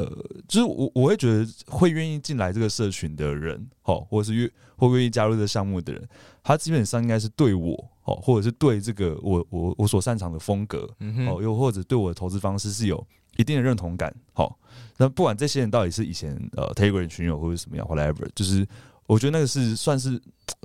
呃，就是我我会觉得会愿意进来这个社群的人，好，或者是愿会愿意加入这个项目的人，他基本上应该是对我，好，或者是对这个我我我所擅长的风格，哦，又或者对我的投资方式是有一定的认同感，好，那不管这些人到底是以前呃 Telegram 群友或者什么样，whatever，就是我觉得那个是算是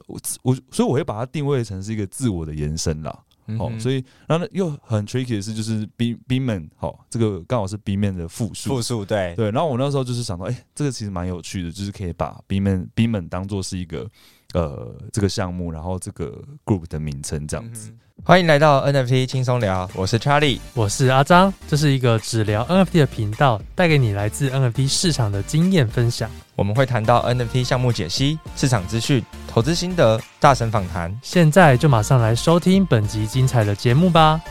我我，所以我会把它定位成是一个自我的延伸啦。好、嗯，所以然后呢，又很 tricky 的是，就是 B B man 好，这个刚好是 B man 的复数，复数对对。然后我那时候就是想到，哎、欸，这个其实蛮有趣的，就是可以把 B man B man 当做是一个呃这个项目，然后这个 group 的名称这样子。嗯、欢迎来到 NFT 轻松聊，我是 Charlie，我是阿张，这是一个只聊 NFT 的频道，带给你来自 NFT 市场的经验分享。我们会谈到 NFT 项目解析、市场资讯、投资心得、大神访谈。现在就马上来收听本集精彩的节目吧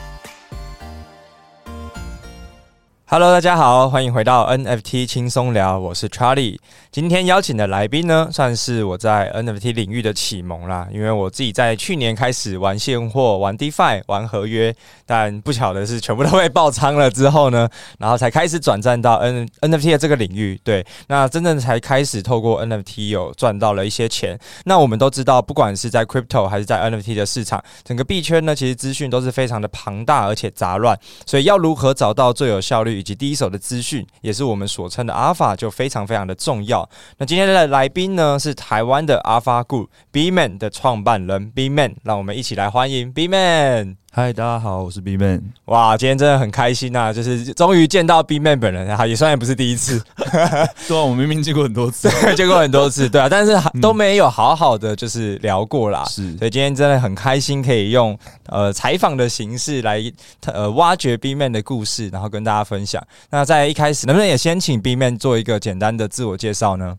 ！Hello，大家好，欢迎回到 NFT 轻松聊，我是 Charlie。今天邀请的来宾呢，算是我在 NFT 领域的启蒙啦。因为我自己在去年开始玩现货、玩 DeFi、玩合约，但不巧的是全部都被爆仓了之后呢，然后才开始转战到 N NFT 的这个领域。对，那真正才开始透过 NFT 有赚到了一些钱。那我们都知道，不管是在 Crypto 还是在 NFT 的市场，整个币圈呢，其实资讯都是非常的庞大而且杂乱，所以要如何找到最有效率，及第一手的资讯，也是我们所称的 Alpha，就非常非常的重要。那今天的来宾呢，是台湾的 Alpha Group BMan 的创办人 BMan，让我们一起来欢迎 BMan。嗨，大家好，我是 BMan。哇，今天真的很开心呐、啊，就是终于见到 BMan 本人啊，也算也不是第一次。对啊，我明明见过很多次，见过很多次，对啊，但是都没有好好的就是聊过啦。是，所以今天真的很开心，可以用呃采访的形式来呃挖掘 BMan 的故事，然后跟大家分享。那在一开始，能不能也先请 BMan 做一个简单的自我介绍呢？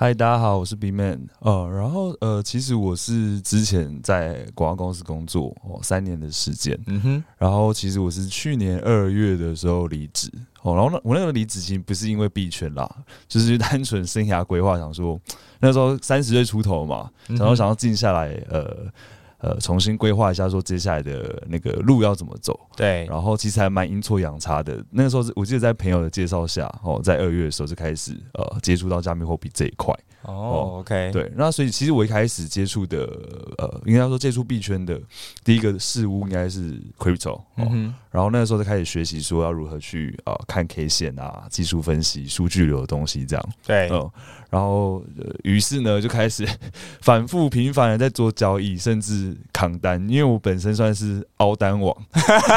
嗨，大家好，我是 BMan。呃，然后呃，其实我是之前在广告公司工作哦，三年的时间。嗯哼。然后其实我是去年二月的时候离职。哦，然后那我那个离职其实不是因为币圈啦，就是单纯生涯规划，想说那时候三十岁出头嘛，然后想要静下来，呃。呃，重新规划一下，说接下来的那个路要怎么走？对，然后其实还蛮阴错阳差的。那个时候是我记得在朋友的介绍下，哦，在二月的时候就开始呃接触到加密货币这一块。哦，哦，OK，对，那所以其实我一开始接触的呃，应该说接触币圈的第一个事物应该是 Crypto，哦，嗯，然后那个时候就开始学习说要如何去呃看 K 线啊、技术分析、数据流的东西这样。对，嗯。然后，呃，于是呢，就开始 反复频繁的在做交易，甚至扛单。因为我本身算是凹单王，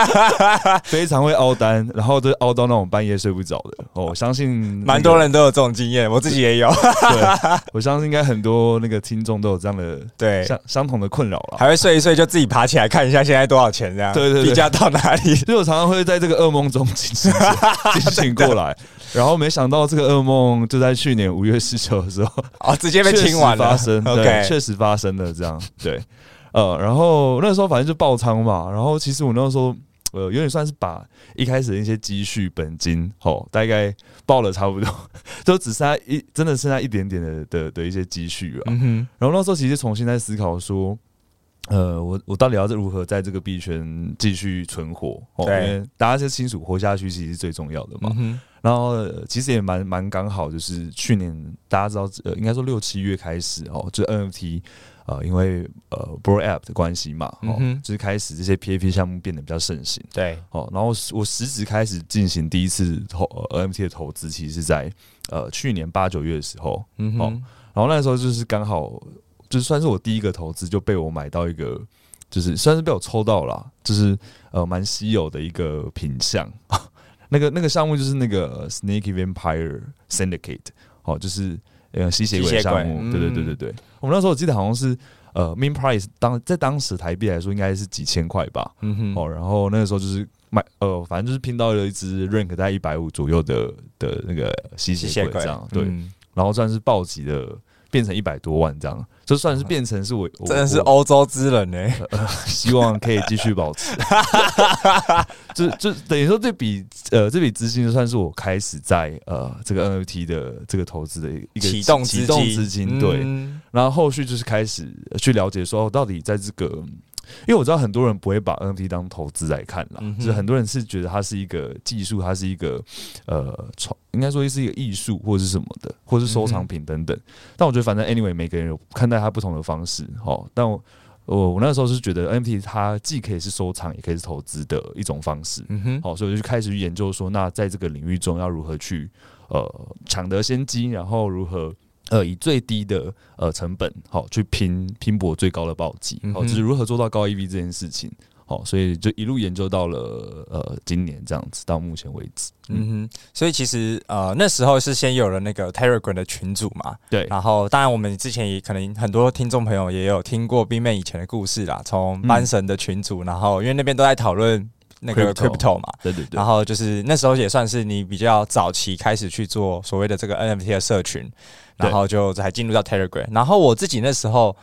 非常会凹单，然后都凹到那种半夜睡不着的。哦，我相信蛮多人都有这种经验，我自己也有。对，我相信应该很多那个听众都有这样的对相相同的困扰了。还会睡一睡就自己爬起来看一下现在多少钱这样，对对对，币价到哪里？所 以我常常会在这个噩梦中惊醒 惊醒过来。然后没想到这个噩梦就在去年五月十九的时候哦，直接被清完了。发生，对，确实发生了这样，对，呃，然后那时候反正就爆仓嘛，然后其实我那时候呃有点算是把一开始的一些积蓄本金，吼，大概报了差不多，就只剩下一，真的剩下一点点的的的一些积蓄啊。嗯、然后那时候其实重新在思考说，呃，我我到底要如何在这个币圈继续存活？哦，因为大家是清楚活下去其实是最重要的嘛。嗯然后、呃、其实也蛮蛮刚好，就是去年大家知道，呃，应该说六七月开始哦，就 NFT，呃，因为呃 Bored Ape 的关系嘛，哦，嗯、就是开始这些 PAP 项目变得比较盛行。对，哦，然后我实质开始进行第一次投、呃、NFT 的投资，其实是在呃去年八九月的时候，嗯哼，然后那时候就是刚好，就是算是我第一个投资就被我买到一个，就是算是被我抽到了，就是呃蛮稀有的一个品相。那个那个项目就是那个 Snake Vampire Syndicate，哦，就是呃吸血鬼项目，对对对对对。我们那时候我记得好像是呃 Min Price 当在当时台币来说应该是几千块吧，嗯哼，哦，然后那个时候就是买呃反正就是拼到了一只 rank 在一百五左右的的那个吸血鬼这样，对，然后算是暴击的。变成一百多万这样，就算是变成是我，真的是欧洲之人呢、欸呃。希望可以继续保持。就就等于说这笔呃这笔资金就算是我开始在呃这个 NFT 的这个投资的一个启动启动资金，对。然后后续就是开始去了解说，到底在这个因为我知道很多人不会把 NFT 当投资来看啦，嗯就是很多人是觉得它是一个技术，它是一个呃创，应该说是一个艺术或者是什么的，或是收藏品等等。嗯、但我觉得反正 anyway，每个人有看待它不同的方式，哦。但我我我那时候是觉得 NFT 它既可以是收藏，也可以是投资的一种方式，嗯哼，好，所以我就开始去研究说，那在这个领域中要如何去呃抢得先机，然后如何。呃，以最低的呃成本，好去拼拼搏最高的暴击，好，就是如何做到高 EV 这件事情，好，所以就一路研究到了呃今年这样子，到目前为止，嗯哼，所以其实呃那时候是先有了那个 Telegram 的群组嘛，对，然后当然我们之前也可能很多听众朋友也有听过 Bitmain 以前的故事啦，从班神的群组，然后因为那边都在讨论。那个 crypto 嘛，对对对，然后就是那时候也算是你比较早期开始去做所谓的这个 NFT 的社群，然后就才进入到 Telegram。然后我自己那时候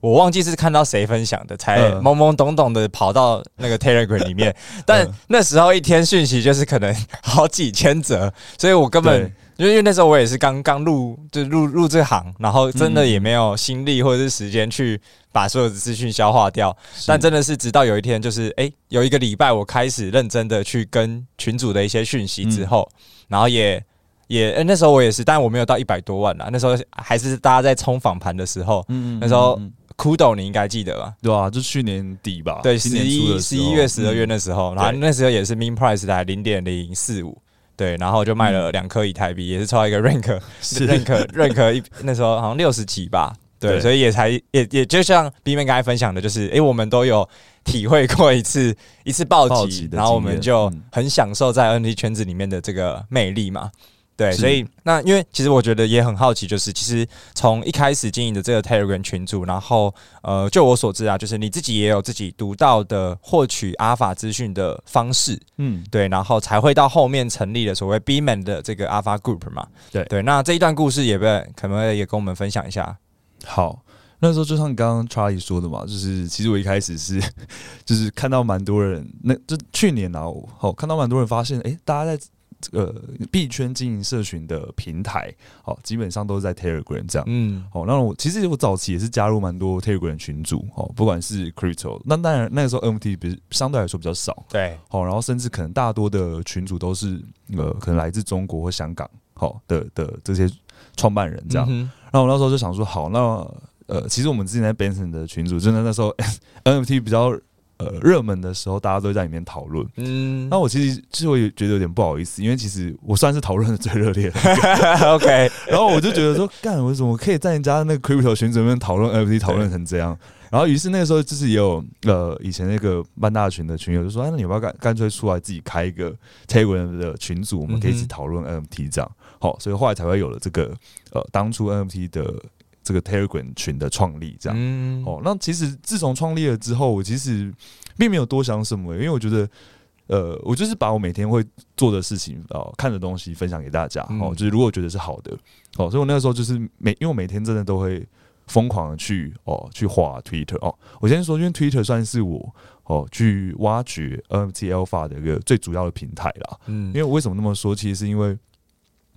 我忘记是看到谁分享的，才懵懵懂懂的跑到那个 Telegram 里面。但那时候一天讯息就是可能好几千则，所以我根本因为那时候我也是刚刚入就入入这行，然后真的也没有心力或者是时间去。把所有的资讯消化掉，但真的是直到有一天，就是哎、欸，有一个礼拜，我开始认真的去跟群主的一些讯息之后，嗯、然后也也、欸、那时候我也是，但我没有到一百多万啦，那时候还是大家在冲访盘的时候，嗯，那时候 Kudo 你应该记得吧？对啊，就去年底吧，对，十一十一月十二月那时候，嗯、然后那时候也是 Min Price 在零点零四五，对，然后就卖了两颗以太币，也是抽到一个 Rank，是 Rank Rank 一那时候好像六十几吧。对，对，所以也才也也就像 Bitmain 刚才分享的，就是诶、欸，我们都有体会过一次一次暴击，然后我们就很享受在 NFT 圈子里面的这个魅力嘛。对，所以那因为其实我觉得也很好奇，就是其实从一开始经营的这个 Telegram 群组，然后呃，就我所知啊，就是你自己也有自己独到的获取 Alpha 资讯的方式，嗯，对，然后才会到后面成立了所谓 Bitmain 的这个 Alpha Group 嘛。对对，那这一段故事也不可能也跟我们分享一下。好，那时候就像刚刚 Charlie 说的嘛，就是其实我一开始是，就是看到蛮多人，那就去年啊，好看到蛮多人发现，哎、欸，大家在这个币圈经营社群的平台，好，基本上都是在 Telegram 这样，嗯，好，那我其实我早期也是加入蛮多 Telegram 群组，哦，不管是 Crypto，那当然那个时候 NFT 比相对来说比较少，对，好，然后甚至可能大多的群组都是呃，可能来自中国或香港，好的的这些。创办人这样，嗯、然后我那时候就想说，好，那呃，其实我们之前在 Benson 的群组，真的那时候 NFT 比较呃热门的时候，大家都在里面讨论。嗯，那我其实其实我也觉得有点不好意思，因为其实我算是讨论的最热烈的。OK，然后我就觉得说，干，我怎么可以在人家那个 Crypto 群组里面讨论 NFT，讨论成这样？然后于是那个时候就是也有呃以前那个万大群的群友就说，哎，那你要不要干干脆出来自己开一个 Telegram 的群组，我们可以一起讨论 NFT 这样。好，所以后来才会有了这个呃，当初 NFT 的这个 Telegram 群的创立，这样。嗯。哦，那其实自从创立了之后，我其实并没有多想什么，因为我觉得，呃，我就是把我每天会做的事情哦、呃，看的东西分享给大家。哦，就是如果觉得是好的，哦，所以我那个时候就是每，因为我每天真的都会疯狂的去哦，去画 Twitter 哦。我先说，因为 Twitter 算是我哦去挖掘 NFT Alpha 的一个最主要的平台啦。嗯。因为我为什么那么说？其实是因为。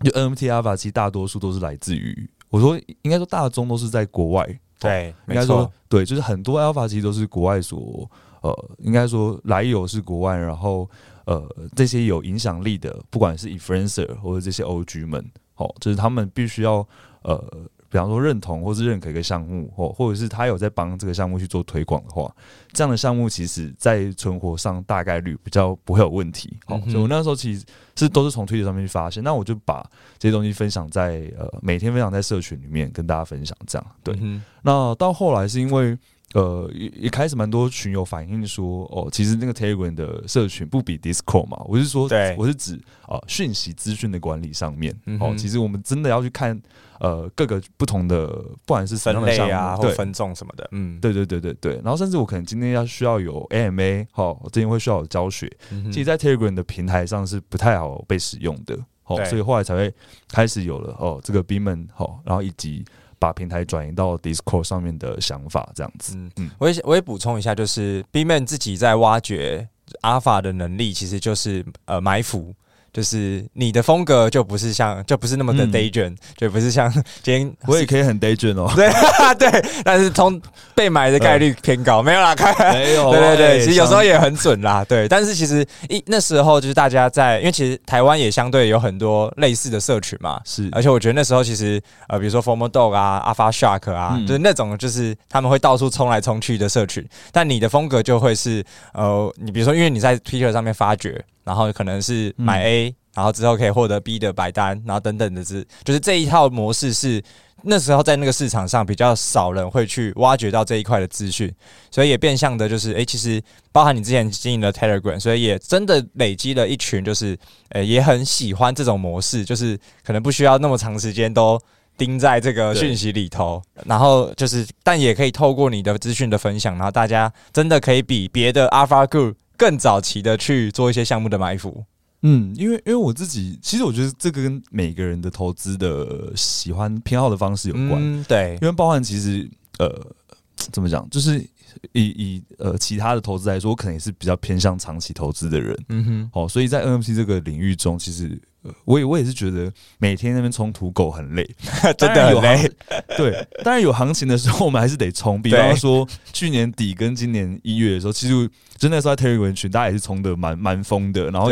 就 NFT Alpha 其实大多数都是来自于，我说应该说大众都是在国外，对，应该说对，就是很多 Alpha 其实都是国外所，呃，应该说来由是国外，然后呃这些有影响力的，不管是 Influencer 或者这些 OG 们，哦，就是他们必须要呃。比方说认同或是认可一个项目，或或者是他有在帮这个项目去做推广的话，这样的项目其实在存活上大概率比较不会有问题。好，所以我那时候其实是都是从推特上面去发现，那我就把这些东西分享在呃每天分享在社群里面跟大家分享，这样对。那到后来是因为。呃，也也开始蛮多群友反映说，哦，其实那个 Telegram 的社群不比 Discord 嘛。我是说，对，我是指啊，讯息资讯的管理上面，嗯、哦，其实我们真的要去看，呃，各个不同的，不管是什么样的项目分类啊，或分众什么的，嗯，对对对对对。然后甚至我可能今天要需要有 AMA，好、哦，我今天会需要有教学，嗯、其实，在 Telegram 的平台上是不太好被使用的，好、哦，所以后来才会开始有了哦，这个 Bitmain 好，然后以及。把平台转移到 Discord 上面的想法，这样子。嗯嗯，我也我也补充一下，就是 Bitmain 自己在挖掘 Alpha 的能力，其实就是呃埋伏，就是你的风格就不是像，就不是那么的 day 卷，嗯、就不是像 今天 我也可以很 day dream 哦。对 对，但是从被买的概率偏高，嗯、没有啦，开没有。对对对，其实有时候也很准啦。对，但是其实一那时候就是大家在，因为其实台湾也相对有很多类似的社群嘛。是，而且我觉得那时候其实呃，比如说 Formal Dog 啊、Alpha Shark 啊，嗯、就是那种就是他们会到处冲来冲去的社群。但你的风格就会是呃，你比如说，因为你在 Twitter 上面发掘。然后可能是买 A，、嗯、然后之后可以获得 B 的白单，然后等等的是，就是这一套模式是那时候在那个市场上比较少人会去挖掘到这一块的资讯，所以也变相的就是，诶，其实包含你之前经营的 Telegram，所以也真的累积了一群，就是，诶，也很喜欢这种模式，就是可能不需要那么长时间都盯在这个讯息里头，然后就是，但也可以透过你的资讯的分享，然后大家真的可以比别的 Alpha Group。更早期的去做一些项目的埋伏，嗯，因为因为我自己其实我觉得这个跟每个人的投资的喜欢偏好的方式有关，嗯、对，因为包含其实呃怎么讲，就是以以呃其他的投资来说，我可能也是比较偏向长期投资的人，嗯哼，好，所以在 NFT 这个领域中，其实。我也我也是觉得每天那边冲土狗很累，真的很累。对，当然有行情的时候，我们还是得冲。比方说去年底跟今年一月的时候，其实就那时候在 Telegram 群，大家也是冲的蛮蛮疯的，然后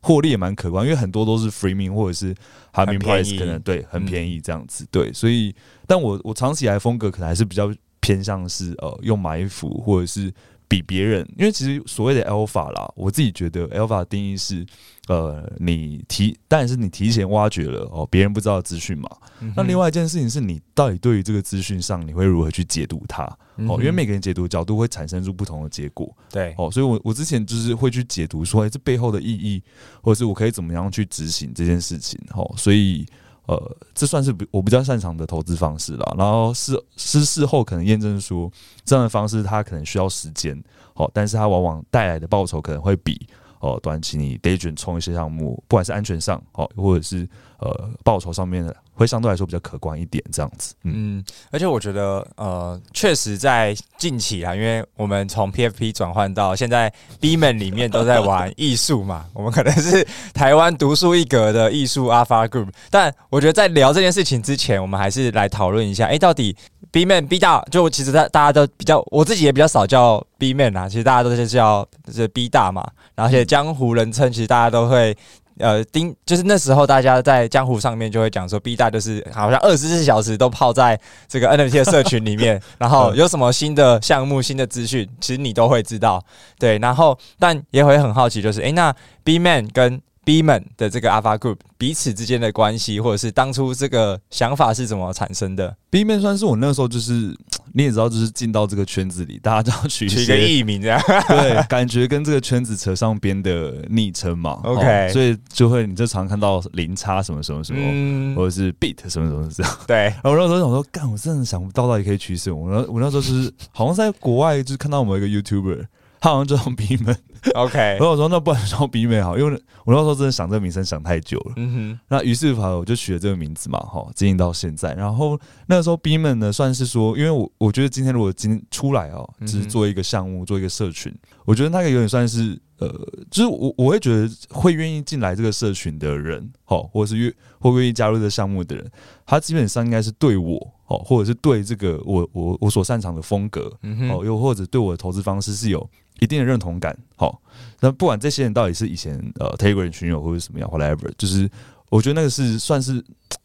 获利也蛮可观，因为很多都是 Free Mint 或者是 Halving Price，可能对很便宜这样子。对，所以但我我长期来风格可能还是比较偏向是呃用埋伏或者是。比别人，因为其实所谓的 alpha 啦，我自己觉得 alpha 的定义是，呃，你提，当然是你提前挖掘了哦，别人不知道的资讯嘛。嗯、那另外一件事情是你到底对于这个资讯上，你会如何去解读它？哦，因为每个人解读角度会产生出不同的结果。对，哦，所以我我之前就是会去解读说，哎，这背后的意义，或者是我可以怎么样去执行这件事情。哦，所以。呃，这算是我比较擅长的投资方式了。然后事事事后可能验证说，这样的方式它可能需要时间，好，但是它往往带来的报酬可能会比哦短期你 day 卷冲一些项目，不管是安全上好，或者是呃报酬上面的。会相对来说比较可观一点，这样子。嗯，而且我觉得，呃，确实在近期啊，因为我们从 PFP 转换到现在，Beeman 里面都在玩艺术嘛，我们可能是台湾独树一格的艺术 Alpha Group。但我觉得在聊这件事情之前，我们还是来讨论一下，哎，到底 BMan B 大，就其实大大家都比较，我自己也比较少叫 BMan 啊，其实大家都是叫是 B 大嘛，然后而且江湖人称，其实大家都会。呃，丁就是那时候大家在江湖上面就会讲说，B 大就是好像二十四小时都泡在这个 NFT 的社群里面，然后有什么新的项目、新的资讯，其实你都会知道。对，然后但也会很好奇，就是诶、欸，那 Beeman 跟 Beeman 的这个 Alpha Group 彼此之间的关系，或者是当初这个想法是怎么产生的？Beeman 算是我那时候就是。你也知道，就是进到这个圈子里，大家就要取取一个艺名这样，对，感觉跟这个圈子扯上边的昵称嘛。OK，所以就会你就常看到零叉什么什么什么，嗯、或者是 beat 什么什么这样。对，然后我那时候想说，干，我真的想不到到底可以取什么。我那我那时候就是好像在国外，就是看到我们一个 YouTuber，他好像就用 Beeman。OK，然后我说那不然叫 Beeman 好，因为我那时候真的想这个名称想太久了。嗯哼，那于是乎我就取了这个名字嘛，哈，经营到现在。然后那个时候 Beeman 呢，算是说，因为我我觉得今天如果今天出来哦，只是做一个项目，做一个社群，我觉得那个有点算是呃，就是我我会觉得会愿意进来这个社群的人，哈，或者是愿会愿意加入这个项目的人，他基本上应该是对我，哦，或者是对这个我我我所擅长的风格，哦，又或者对我的投资方式是有。一定的认同感，好，那不管这些人到底是以前呃 Telegram 群友或者什么样，whatever，就是我觉得那个是算是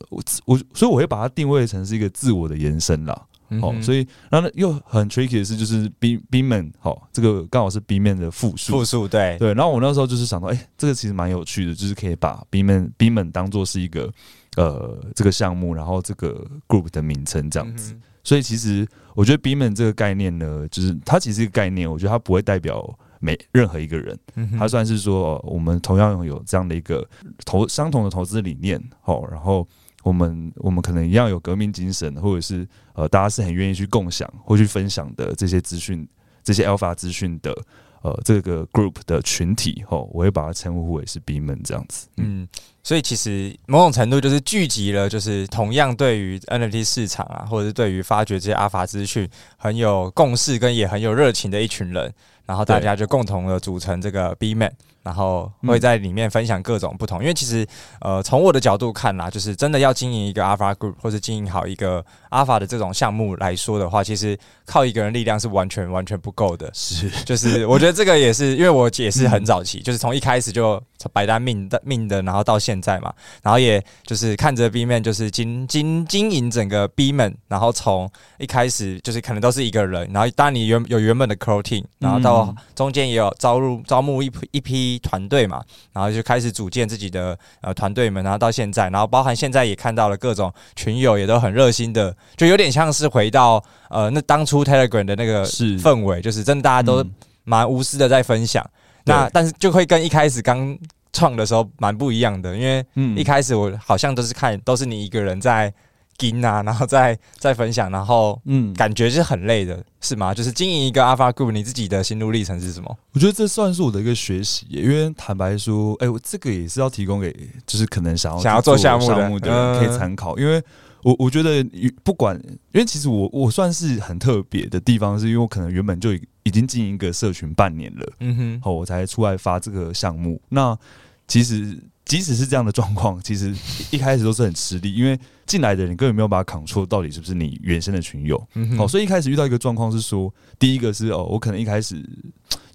我我，所以我会把它定位成是一个自我的延伸啦，好、嗯哼，所以然后呢又很 tricky 的是，就是 B Beeman 好，这个刚好是 Beeman 的复数，复数对。对，然后我那时候就是想到，哎、欸，这个其实蛮有趣的，就是可以把 Beeman Beeman 当做是一个呃这个项目，然后这个 group 的名称这样子。嗯所以其实我觉得 Beeman 这个概念呢，就是它其实是一个概念，我觉得它不会代表每任何一个人，它算是说我们同样拥有这样的一个投相同的投资理念，好，然后我们我们可能一样有革命精神，或者是呃大家是很愿意去共享或去分享的这些资讯，这些 Alpha 资讯的。呃，这个 group 的群体吼，我会把它称呼为是 Beeman 这样子。嗯，所以其实某种程度就是聚集了，就是同样对于 NFT 市场啊，或者是对于发掘这些阿法资讯很有共识跟也很有热情的一群人，然后大家就共同的组成这个 Beeman。然后会在里面分享各种不同。因为其实呃，从我的角度看啦，就是真的要经营一个 Alpha Group 或者经营好一个 Alpha 的这种项目来说的话，其实靠一个人力量是完全完全不够的。是，就是我觉得这个也是，因为我也是很早期，就是从一开始就摆单命的命的，然后到现在嘛，然后也就是看着 Beeman 就是经经经营整个 Beeman，然后从一开始就是可能都是一个人，然后当你原有原本的 Core Team，然后到中间也有招入招募一批一批团队嘛，然后就开始组建自己的呃团队们，然后到现在，然后包含现在也看到了各种群友也都很热心的，就有点像是回到呃那当初 Telegram 的那个氛围，就是真的大家都蛮无私的在分享。那但是就会跟一开始刚创的时候蛮不一样的，因为一开始我好像都是看都是你一个人在。跟啊，然后再再分享，然后嗯，感觉是很累的，是吗？就是经营一个 Alpha Group，你自己的心路历程是什么？我觉得这算是我的一个学习，因为坦白说，哎、欸，我这个也是要提供给，就是可能想要想要做项目的人可以参考，因为我我觉得不管，因为其实我我算是很特别的地方，是因为我可能原本就已经经营一个社群半年了，嗯哼，好，我才出来发这个项目。那其实。即使是这样的状况，其实一开始都是很吃力，因为进来的人根本没有办法 control 到底是不是你原生的群友。嗯，哦，所以一开始遇到一个状况是说，第一个是哦，我可能一开始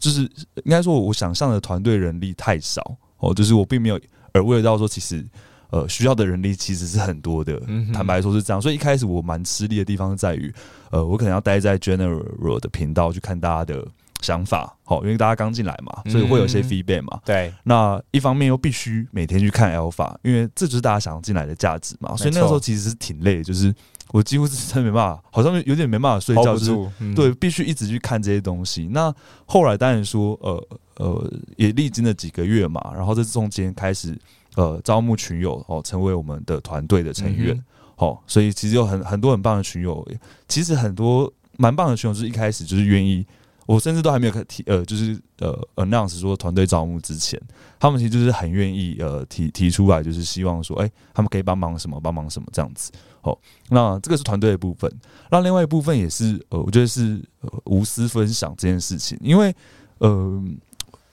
就是应该说，我想象的团队人力太少哦，就是我并没有耳闻到说，其实呃需要的人力其实是很多的。坦白说是这样，所以一开始我蛮吃力的地方在于，呃，我可能要待在 general 的频道去看大家的。想法好，因为大家刚进来嘛，所以会有些 feedback 嘛。对，那一方面又必须每天去看 Alpha，因为这就是大家想要进来的价值嘛。所以那个时候其实是挺累，就是我几乎是真没办法，好像有点没办法睡觉，就是对，必须一直去看这些东西。那后来当然说，呃呃，也历经了几个月嘛，然后这中间开始呃招募群友哦，成为我们的团队的成员。好，所以其实有很很多很棒的群友，其实很多蛮棒的群友，就是一开始就是愿意。我甚至都还没有提呃，就是呃 announce 说团队招募之前，他们其实就是很愿意呃提提出来，就是希望说，哎、欸，他们可以帮忙什么，帮忙什么这样子。好，那这个是团队的部分。那另外一部分也是呃，我觉得是、呃、无私分享这件事情，因为呃，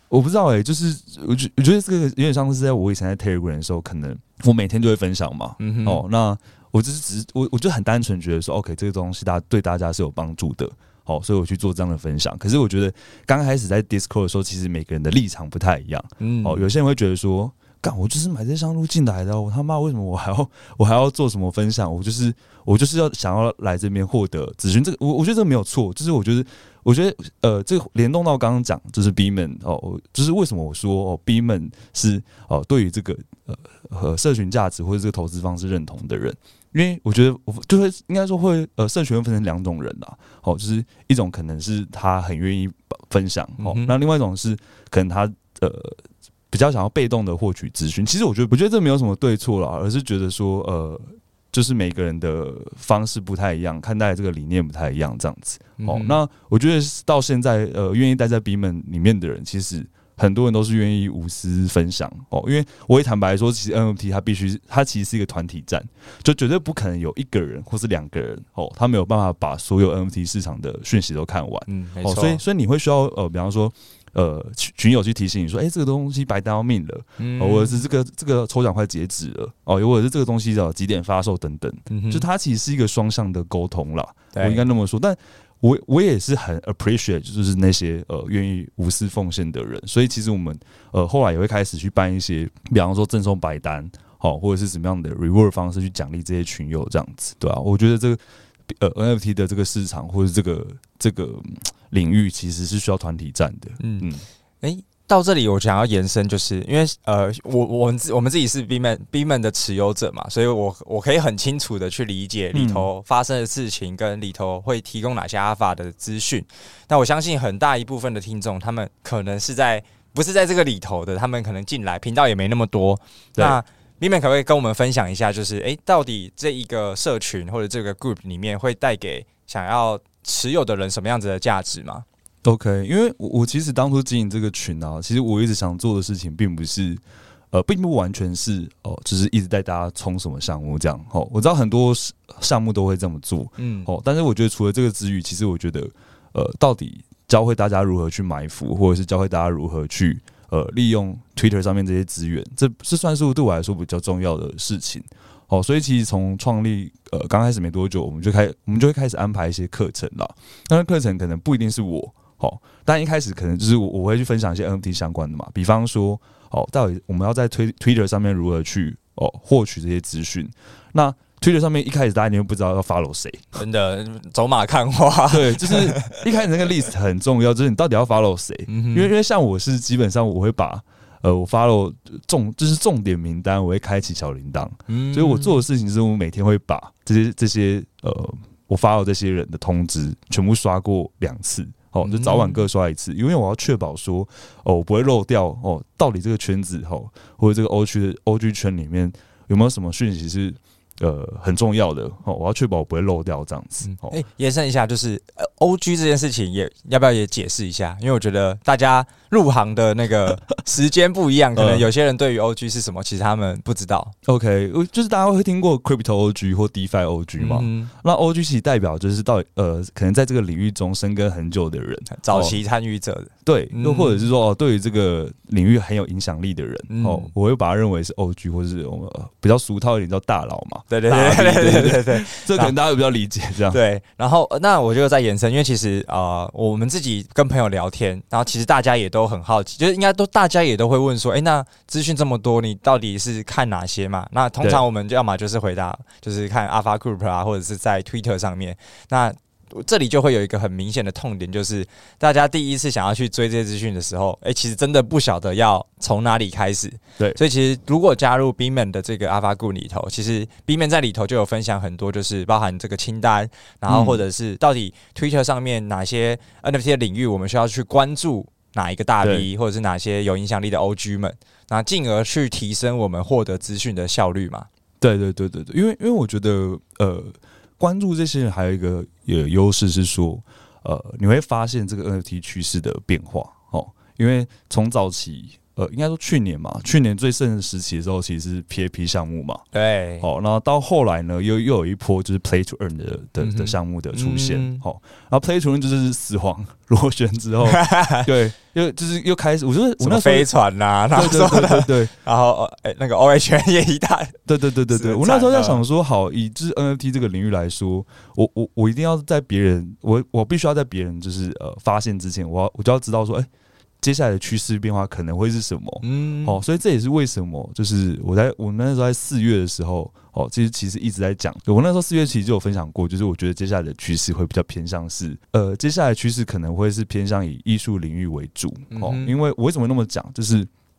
我不知道哎、欸，就是我觉我觉得这个有点像是在我以前在 Telegram 的时候，可能我每天都会分享嘛。嗯哦，那我就是只是我我就很单纯觉得说，OK，这个东西大家对大家是有帮助的。好，所以我去做这样的分享。可是我觉得刚开始在 Discord 的时候，其实每个人的立场不太一样。嗯，哦，有些人会觉得说，干，我就是买这箱路进来的，我他妈为什么我还要我还要做什么分享？我就是我就是要想要来这边获得咨询。这个我我觉得这个没有错，就是我觉得我觉得呃，这个联动到刚刚讲，就是 Beeman 哦，就是为什么我说哦，Beeman 是哦，对于这个呃和社群价值或者这个投资方式认同的人。因为我觉得，我就会应该说会呃，社群会分成两种人啦，哦，就是一种可能是他很愿意分享，哦，那另外一种是可能他呃比较想要被动的获取资讯。其实我觉得，我觉得这没有什么对错啦，而是觉得说呃，就是每个人的方式不太一样，看待这个理念不太一样，这样子。哦，那我觉得到现在呃，愿意待在 Beeman 里面的人，其实。很多人都是愿意无私分享哦，因为我也坦白说，其实 NFT 它必须，它其实是一个团体战，就绝对不可能有一个人或是两个人哦，他没有办法把所有 NFT 市场的讯息都看完。嗯，哦。所以，所以你会需要呃，比方说呃群群友去提醒你说，哎，这个东西白单要命了，嗯，或者是这个这个抽奖快截止了哦，又或者是这个东西的几点发售等等，就它其实是一个双向的沟通啦，我应该那么说，但。我我也是很 appreciate，就是那些呃愿意无私奉献的人，所以其实我们呃后来也会开始去办一些，比方说赠送白单，好或者是什么样的 reward 方式去奖励这些群友这样子，对啊，我觉得这个呃 NFT 的这个市场或者这个这个领域其实是需要团体战的，嗯。嗯，欸到这里，我想要延伸，就是因为呃，我我们自我们自己是 Beeman Beeman 的持有者嘛，所以我我可以很清楚的去理解里头发生的事情，跟里头会提供哪些 Alpha 的资讯。那我相信很大一部分的听众，他们可能是在不是在这个里头的，他们可能进来频道也没那么多。那 Beeman 可不可以跟我们分享一下，就是诶，到底这一个社群或者这个 group 里面会带给想要持有的人什么样子的价值吗？OK，因为我我其实当初经营这个群啊，其实我一直想做的事情，并不是呃，并不完全是哦，就是一直带大家冲什么项目这样。哦，我知道很多项目都会这么做，嗯，哦，但是我觉得除了这个之余，其实我觉得呃，到底教会大家如何去埋伏，或者是教会大家如何去呃利用 Twitter 上面这些资源，这这算是对我来说比较重要的事情。哦，所以其实从创立呃刚开始没多久，我们就开我们就会开始安排一些课程了。那课程可能不一定是我，哦，但一开始可能就是我我会去分享一些 NFT 相关的嘛，比方说，哦，到底我们要在推 Twitter 上面如何去哦获取这些资讯？那 Twitter 上面一开始大家你又不知道要 follow 谁，真的走马看花。对，就是一开始那个 list 很重要，就是你到底要 follow 谁？因为因为像我是基本上我会把。呃，我 follow 重就是重点名单，我会开启小铃铛，嗯，所以我做的事情是我每天会把这些这些呃，我 follow 这些人的通知全部刷过两次，哦，就早晚各刷一次，因为我要确保说，哦，我不会漏掉哦，到底这个圈子哦，或者这个 O 区的 OG 圈里面有没有什么讯息是。呃，很重要的哦，我要确保我不会漏掉这样子。哦、嗯，哎、欸，延伸一下，就是呃，O G 这件事情也要不要也解释一下？因为我觉得大家入行的那个时间不一样，可能 有些人对于 O G 是什么，其实他们不知道。OK，就是大家会听过 Crypto O G 或 DeFi O G 嘛？嗯、那 O G 其实代表就是到呃，可能在这个领域中深耕很久的人，早期参与者的。对，又或者是说哦，对于这个领域很有影响力的人哦，我会把它认为是 O G，或者是我们比较俗套一点叫大佬嘛。对对对对对对对，这可能大家会比较理解这样。对，然后那我就在延伸，因为其实啊、我们自己跟朋友聊天，然后其实大家也都很好奇，就是应该都大家也都会问说，哎、那资讯这么多，你到底是看哪些嘛？那通常我们就要么就是回答，就是看 Alpha Group 啊，或者是在 Twitter 上面。那这里就会有一个很明显的痛点，就是大家第一次想要去追这些资讯的时候，哎，其实真的不晓得要从哪里开始。对，所以其实如果加入 Beamon 的这个 Alpha Group 里头，其实 Beamon 在里头就有分享很多，就是包含这个清单，然后或者是到底 Twitter 上面哪些 NFT 的领域，我们需要去关注哪一个大 V，或者是哪些有影响力的 OG 们，那进而去提升我们获得资讯的效率嘛？对对对对对，因为因为我觉得呃。关注这些人还有一个有优势是说，呃，你会发现这个 NFT 趋势的变化哦，因为从早期。呃，应该说去年嘛，去年最盛的时期的时候，其实是 PAP 项目嘛。对。好，然后到后来呢，又又有一波就是 Play to Earn 的的的项目的出现。好、嗯，然后 Play to Earn 就是死亡螺旋之后，对，又就是又开始，我觉得我那飞船呐、啊，对对对对对，然后哎，那个 OH 也一大，对对对对对，我那时候在想说，好，以就是 NFT 这个领域来说，我我我一定要在别人，我我必须要在别人就是呃发现之前，我要我就要知道说，哎。接下来的趋势变化可能会是什么？嗯，哦，所以这也是为什么，就是我在我那时候在四月的时候，哦，其实其实一直在讲，我那时候四月其实就有分享过，就是我觉得接下来的趋势会比较偏向是，呃，接下来趋势可能会是偏向以艺术领域为主，哦，因为我为什么那么讲，就是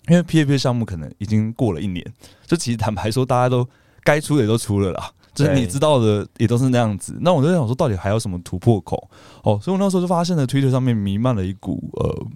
因为 P A P 项目可能已经过了一年，就其实坦白说，大家都该出的也都出了啦，就是你知道的也都是那样子，那我就在想说，到底还有什么突破口？哦，所以我那时候就发现了 Twitter 上面弥漫了一股呃。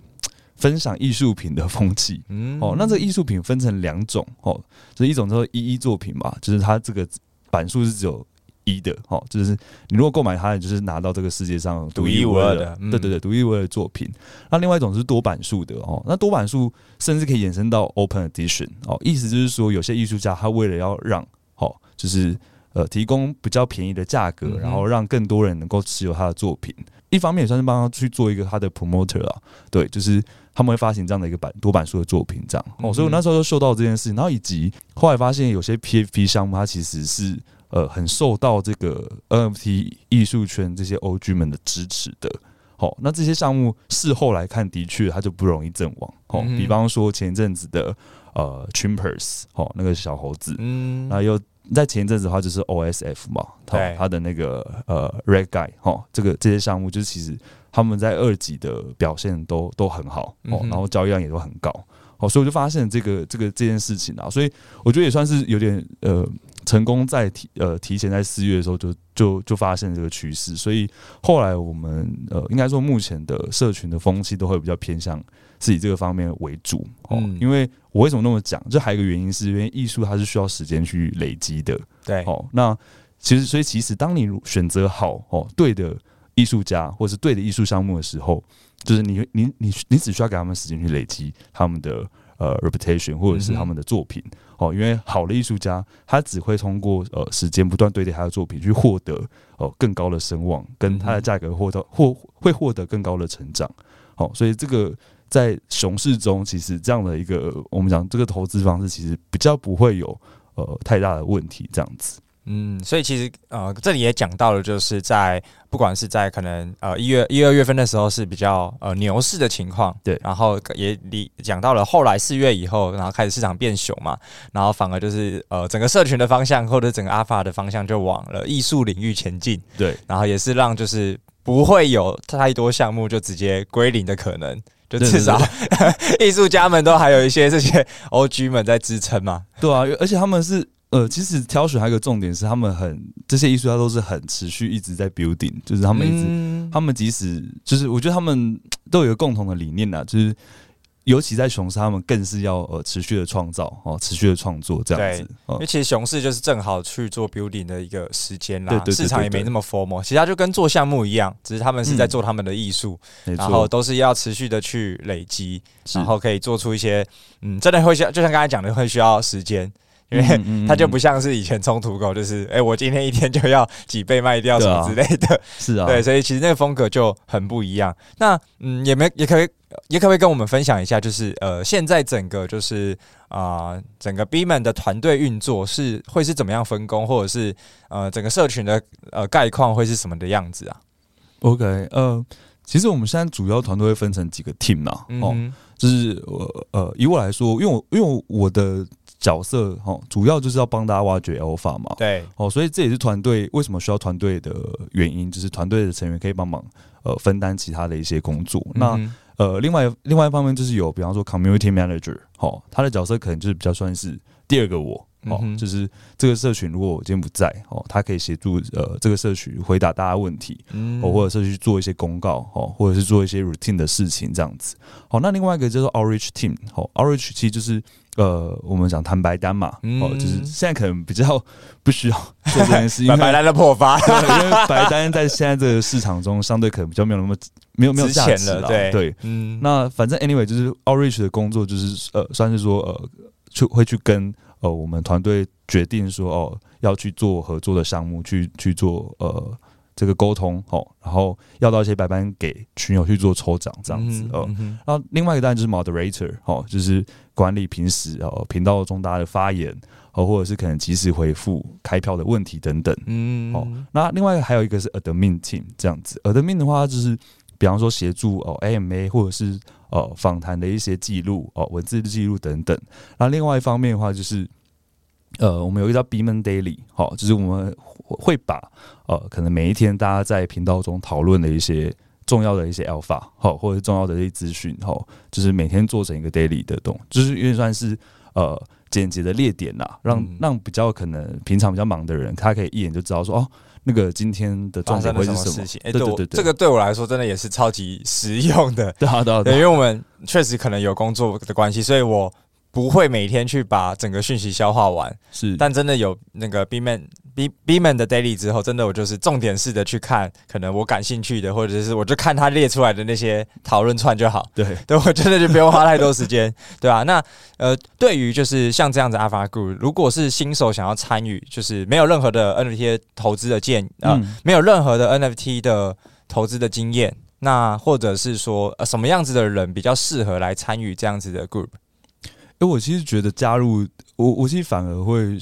分享艺术品的风气，嗯，哦，那这个艺术品分成两种，哦，就是一种叫做一一作品嘛，就是它这个版数是只有一的，哦，就是你如果购买它，就是拿到这个世界上独一无二的，对对对，独一无二的作品。那另外一种是多版数的，哦，那多版数甚至可以衍生到 Open Edition，哦，意思就是说有些艺术家他为了要让，哦，就是呃提供比较便宜的价格，然后让更多人能够持有他的作品，一方面也算是帮他去做一个他的 promoter 啊，对，就是。他们会发行这样的一个版多版书的作品，这样哦，所以我那时候就受到这件事情，然后以及后来发现有些 PFP 项目，它其实是呃很受到这个 NFT 艺术圈这些 OG 们的支持的。好，那这些项目事后来看，的确它就不容易阵亡。哦，比方说前一阵子的呃 Chimpers，哦那个小猴子，嗯，那又在前一阵子的话就是 OSF 嘛，对，它的那个呃 Red Guy，哦，这个这些项目就是其实。他们在二级的表现都都很好哦，然后交易量也都很高哦，所以我就发现这个这个这件事情啊，所以我觉得也算是有点呃成功在提呃提前在四月的时候就就就发现这个趋势，所以后来我们呃应该说目前的社群的风气都会比较偏向是以这个方面为主哦，因为我为什么那么讲？这还有一个原因是因为艺术它是需要时间去累积的，对哦，那其实所以其实当你选择好哦对的。艺术家或是对的艺术项目的时候，就是你你你你只需要给他们时间去累积他们的呃 reputation 或者是他们的作品哦，因为好的艺术家他只会通过呃时间不断堆叠他的作品去获得哦更高的声望，跟他的价格获得获会获得更高的成长。好，所以这个在熊市中，其实这样的一个我们讲这个投资方式，其实比较不会有呃太大的问题，这样子。嗯，所以其实呃，这里也讲到了，就是在不管是在可能呃一月一二月份的时候是比较呃牛市的情况，对，然后也理讲到了后来四月以后，然后开始市场变熊嘛，然后反而就是呃整个社群的方向或者整个阿法的方向就往了艺术领域前进，对，然后也是让就是不会有太多项目就直接归零的可能，就至少 艺术家们都还有一些这些 OG 们在支撑嘛，对啊，而且他们是。呃，其实挑选还有一个重点是，他们很这些艺术家都是很持续一直在 building，就是他们一直，嗯、他们即使就是我觉得他们都有一个共同的理念呐，就是尤其在熊市，他们更是要呃持续的创造哦，持续的创作这样子。因为其实熊市就是正好去做 building 的一个时间啦，市场也没那么 formal，其实他就跟做项目一样，只是他们是在做他们的艺术，嗯、然后都是要持续的去累积，然后可以做出一些嗯，真的会像就像刚才讲的，会需要时间。因为它就不像是以前冲土狗，就是哎、欸，我今天一天就要几倍卖掉什么之类的，是啊，对，所以其实那个风格就很不一样。那嗯，也没也可以也可不可以跟我们分享一下，就是呃，现在整个就是啊、呃，整个 Beeman 的团队运作是会是怎么样分工，或者是呃，整个社群的呃概况会是什么的样子啊？OK，呃，其实我们现在主要团队会分成几个 team 啊，哦，嗯、就是我呃，以我来说，因为我因为我的。角色哦，主要就是要帮大家挖掘 Alpha 嘛。对，哦，所以这也是团队为什么需要团队的原因，就是团队的成员可以帮忙呃分担其他的一些工作。嗯、那呃，另外另外一方面就是有，比方说 Community Manager，哦，他的角色可能就是比较算是第二个我。哦，就是这个社群，如果我今天不在，哦，他可以协助呃这个社群回答大家问题，嗯，哦，或者是去做一些公告，哦，或者是做一些 routine 的事情这样子。好，那另外一个叫做 Outreach Team，好，Outreach 其实就是呃我们讲谈白单嘛，哦，就是现在可能比较不需要 做这件事，因为白单的破发，因为白单在现在这个市场中相对可能比较没有那么没有没有价值了，对。对，嗯，那反正 anyway 就是 Outreach 的工作就是呃算是说呃去会去跟。呃，我们团队决定说，哦，要去做合作的项目，去去做呃这个沟通，哦，然后要到一些白班给群友去做抽奖这样子，哦、嗯嗯，然后另外一个当然就是 moderator，哦，就是管理平时哦频道中大家的发言，哦，或者是可能及时回复开票的问题等等，嗯，哦，那另外还有一个是 admin team 这样子，admin 的话就是比方说协助哦 AMA 或者是。呃，访谈的一些记录哦，文字的记录等等。那另外一方面的话，就是呃，我们有一个叫 Beeman Daily，好，就是我们会把呃，可能每一天大家在频道中讨论的一些重要的一些 Alpha，好，或者是重要的一些资讯，好，就是每天做成一个 Daily 的东，就是因为算是呃简洁的列点呐，让让比较可能平常比较忙的人，他可以一眼就知道说哦。那个今天的重点会是什么事情？哎，对对对，这个对我来说真的也是超级实用的。对啊，对啊，对，因为我们确实可能有工作的关系，所以我。不会每天去把整个讯息消化完，是，但真的有那个 Beeman B Beeman 的 Daily 之后，真的我就是重点式的去看，可能我感兴趣的，或者是我就看他列出来的那些讨论串就好。对，对我真的就不用花太多时间，对吧、啊？那呃，对于就是像这样子 Alpha Group，如果是新手想要参与，就是没有任何的 NFT 投资的建呃、嗯，没有任何的 NFT 的投资的经验，那或者是说呃什么样子的人比较适合来参与这样子的 Group？我其实觉得加入我，我其实反而会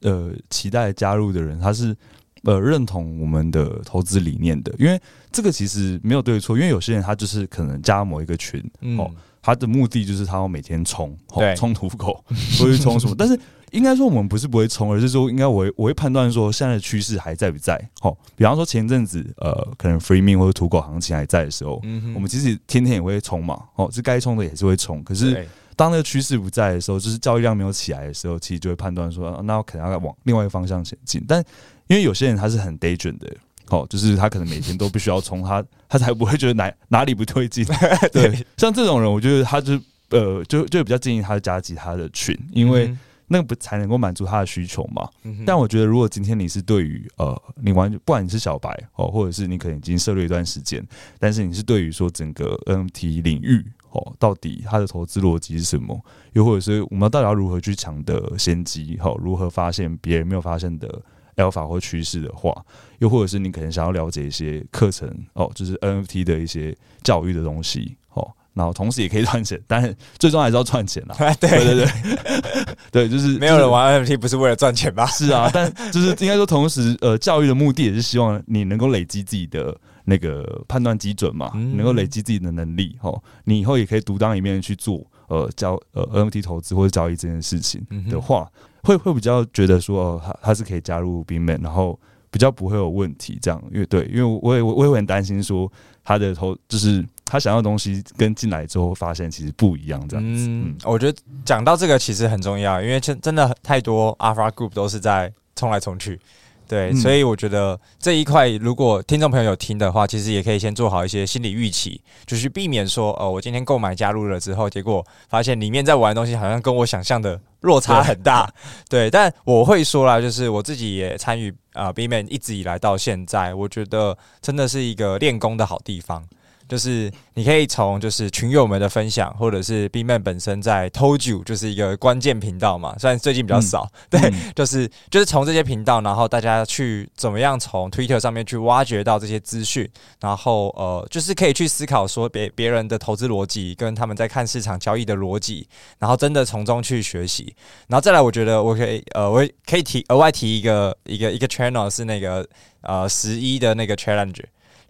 呃期待加入的人，他是呃认同我们的投资理念的，因为这个其实没有对错，因为有些人他就是可能加某一个群，嗯、哦，他的目的就是他要每天冲，对，冲土狗，或者冲什么，但是应该说我们不是不会冲，而是说应该我会我会判断说现在的趋势还在不在，哦，比方说前阵子呃可能 Free Mint 或者土狗行情还在的时候，嗯，我们其实天天也会冲嘛，哦，是该冲的也是会冲，可是。当那个趋势不在的时候，就是交易量没有起来的时候，其实就会判断说，那我可能要往另外一个方向前进。但因为有些人他是很 day 准的，哦，就是他可能每天都必须要冲，他他才不会觉得哪哪里不对劲。对，像这种人，我觉得他就呃，就就比较建议他加其他的群，因为那个不才能够满足他的需求嘛。但我觉得，如果今天你是对于呃，你完全不管你是小白哦，或者是你可能已经涉猎一段时间，但是你是对于说整个 NFT 领域。哦，到底他的投资逻辑是什么？又或者是我们到底要如何去抢得先机？好，如何发现别人没有发现的 Alpha 或趋势的话，又或者是你可能想要了解一些课程哦，就是 NFT 的一些教育的东西。哦，然后同时也可以赚钱，但是最终还是要赚钱啦。对对对对，对，就是没有人玩 NFT 不是为了赚钱吧？是啊，但就是应该说，同时呃，教育的目的也是希望你能够累积自己的那个判断基准嘛，嗯、能够累积自己的能力。吼，你以后也可以独当一面去做呃交呃 NFT 投资或者交易这件事情的话，嗯、会会比较觉得说，哦，他他是可以加入 BINMAN，然后比较不会有问题。这样，因为对，因为我也我也会很担心说他的投就是。他想要的东西跟进来之后发现其实不一样，这样子。嗯，我觉得讲到这个其实很重要，因为真真的太多 Alpha Group 都是在冲来冲去，对，嗯、所以我觉得这一块如果听众朋友有听的话，其实也可以先做好一些心理预期，就是避免说，哦，我今天购买加入了之后，结果发现里面在玩的东西好像跟我想象的落差很大，对，对。但我会说啦，就是我自己也参与啊 BINMAN 一直以来到现在，我觉得真的是一个练功的好地方。就是你可以从就是群友们的分享，或者是 BINMAN 本身在 Told You 就是一个关键频道嘛，虽然最近比较少，嗯、对，嗯、就是就是从这些频道，然后大家去怎么样从 Twitter 上面去挖掘到这些资讯，然后呃，就是可以去思考说别别人的投资逻辑跟他们在看市场交易的逻辑，然后真的从中去学习，然后再来，我觉得我可以呃，我可以提额外提一个一个一个 channel 是那个呃十一的那个 challenge。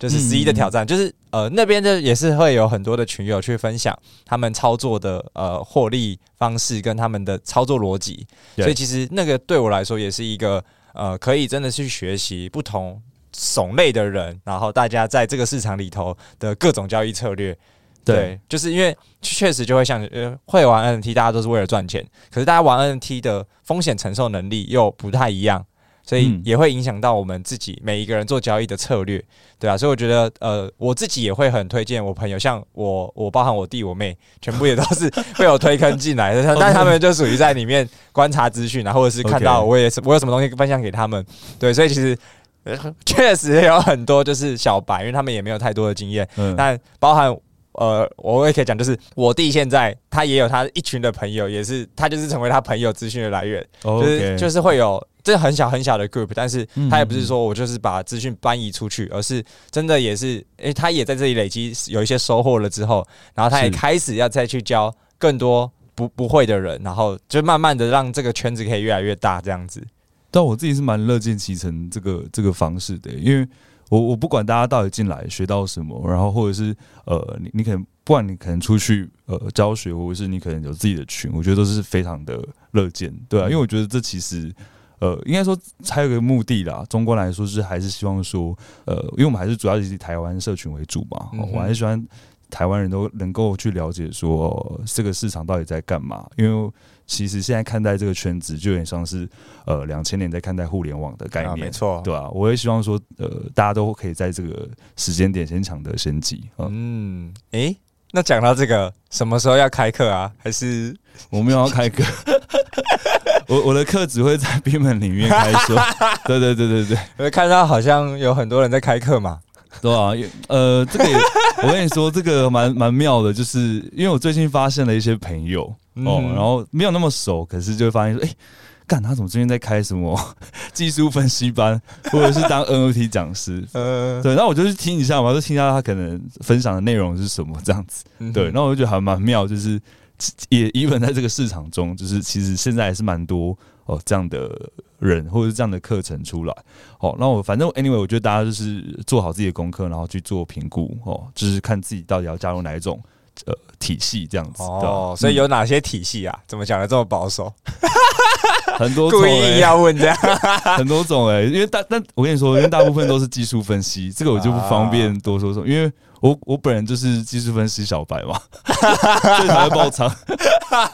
就是十一的挑战，嗯、就是呃那边的也是会有很多的群友去分享他们操作的呃获利方式跟他们的操作逻辑，所以其实那个对我来说也是一个呃可以真的去学习不同种类的人，然后大家在这个市场里头的各种交易策略。对，对，就是因为确实就会像呃会玩 NFT，大家都是为了赚钱，可是大家玩 NFT 的风险承受能力又不太一样。所以也会影响到我们自己每一个人做交易的策略，对啊，所以我觉得，呃，我自己也会很推荐我朋友，像我，我包含我弟、我妹，全部也都是会有推坑进来的，但他们就属于在里面观察资讯啊，或者是看到我也是我有什么东西分享给他们，对，所以其实 确实有很多就是小白，因为他们也没有太多的经验，但包含。呃，我也可以讲，就是我弟现在他也有他一群的朋友，也是他就是成为他朋友资讯的来源，oh, okay. 就是就是会有这很小很小的 group，但是他也不是说我就是把资讯搬移出去，而是真的也是，诶，他也在这里累积有一些收获了之后，然后他也开始要再去教更多不不会的人，然后就慢慢的让这个圈子可以越来越大这样子。但我自己是蛮乐见其成这个这个方式的，因为。我我不管大家到底进来学到什么，然后或者是呃，你你可能不管你可能出去呃教学，或者是你可能有自己的群，我觉得都是非常的乐见，对啊，因为我觉得这其实呃，应该说还有一个目的啦，中观来说是还是希望说呃，因为我们还是主要以台湾社群为主嘛，我还是喜欢台湾人都能够去了解说这个市场到底在干嘛，因为。其实现在看待这个圈子，就有点像是呃两千年在看待互联网的概念，啊、没错，对吧、啊？我也希望说，呃，大家都可以在这个时间点先抢得先机。嗯，诶、欸，那讲到这个，什么时候要开课啊？还是我们要开课？我我的课只会在 BINMAN 里面开说。对对对对对，我看到好像有很多人在开课嘛。对啊，呃，这个也 我跟你说，这个蛮蛮妙的，就是因为我最近发现了一些朋友哦，然后没有那么熟，可是就会发现说，哎，干他怎么最近在开什么 技术分析班，或者是当 NFT 讲师？呃，对，那我就去听一下嘛，就听一下他可能分享的内容是什么这样子。对，那我就觉得还蛮妙，就是也 even 在这个市场中，就是其实现在还是蛮多。哦，这样的人或者是这样的课程出来，哦，那我反正 anyway，我觉得大家就是做好自己的功课，然后去做评估，哦，就是看自己到底要加入哪一种呃体系这样子。哦，所以有哪些体系啊？怎么讲的这么保守？很多故意要问这样，很多种哎、欸，因为大但我跟你说，因为大部分都是技术分析，这个我就不方便多说说，因为我我本人就是技术分析小白嘛，所以才会爆仓。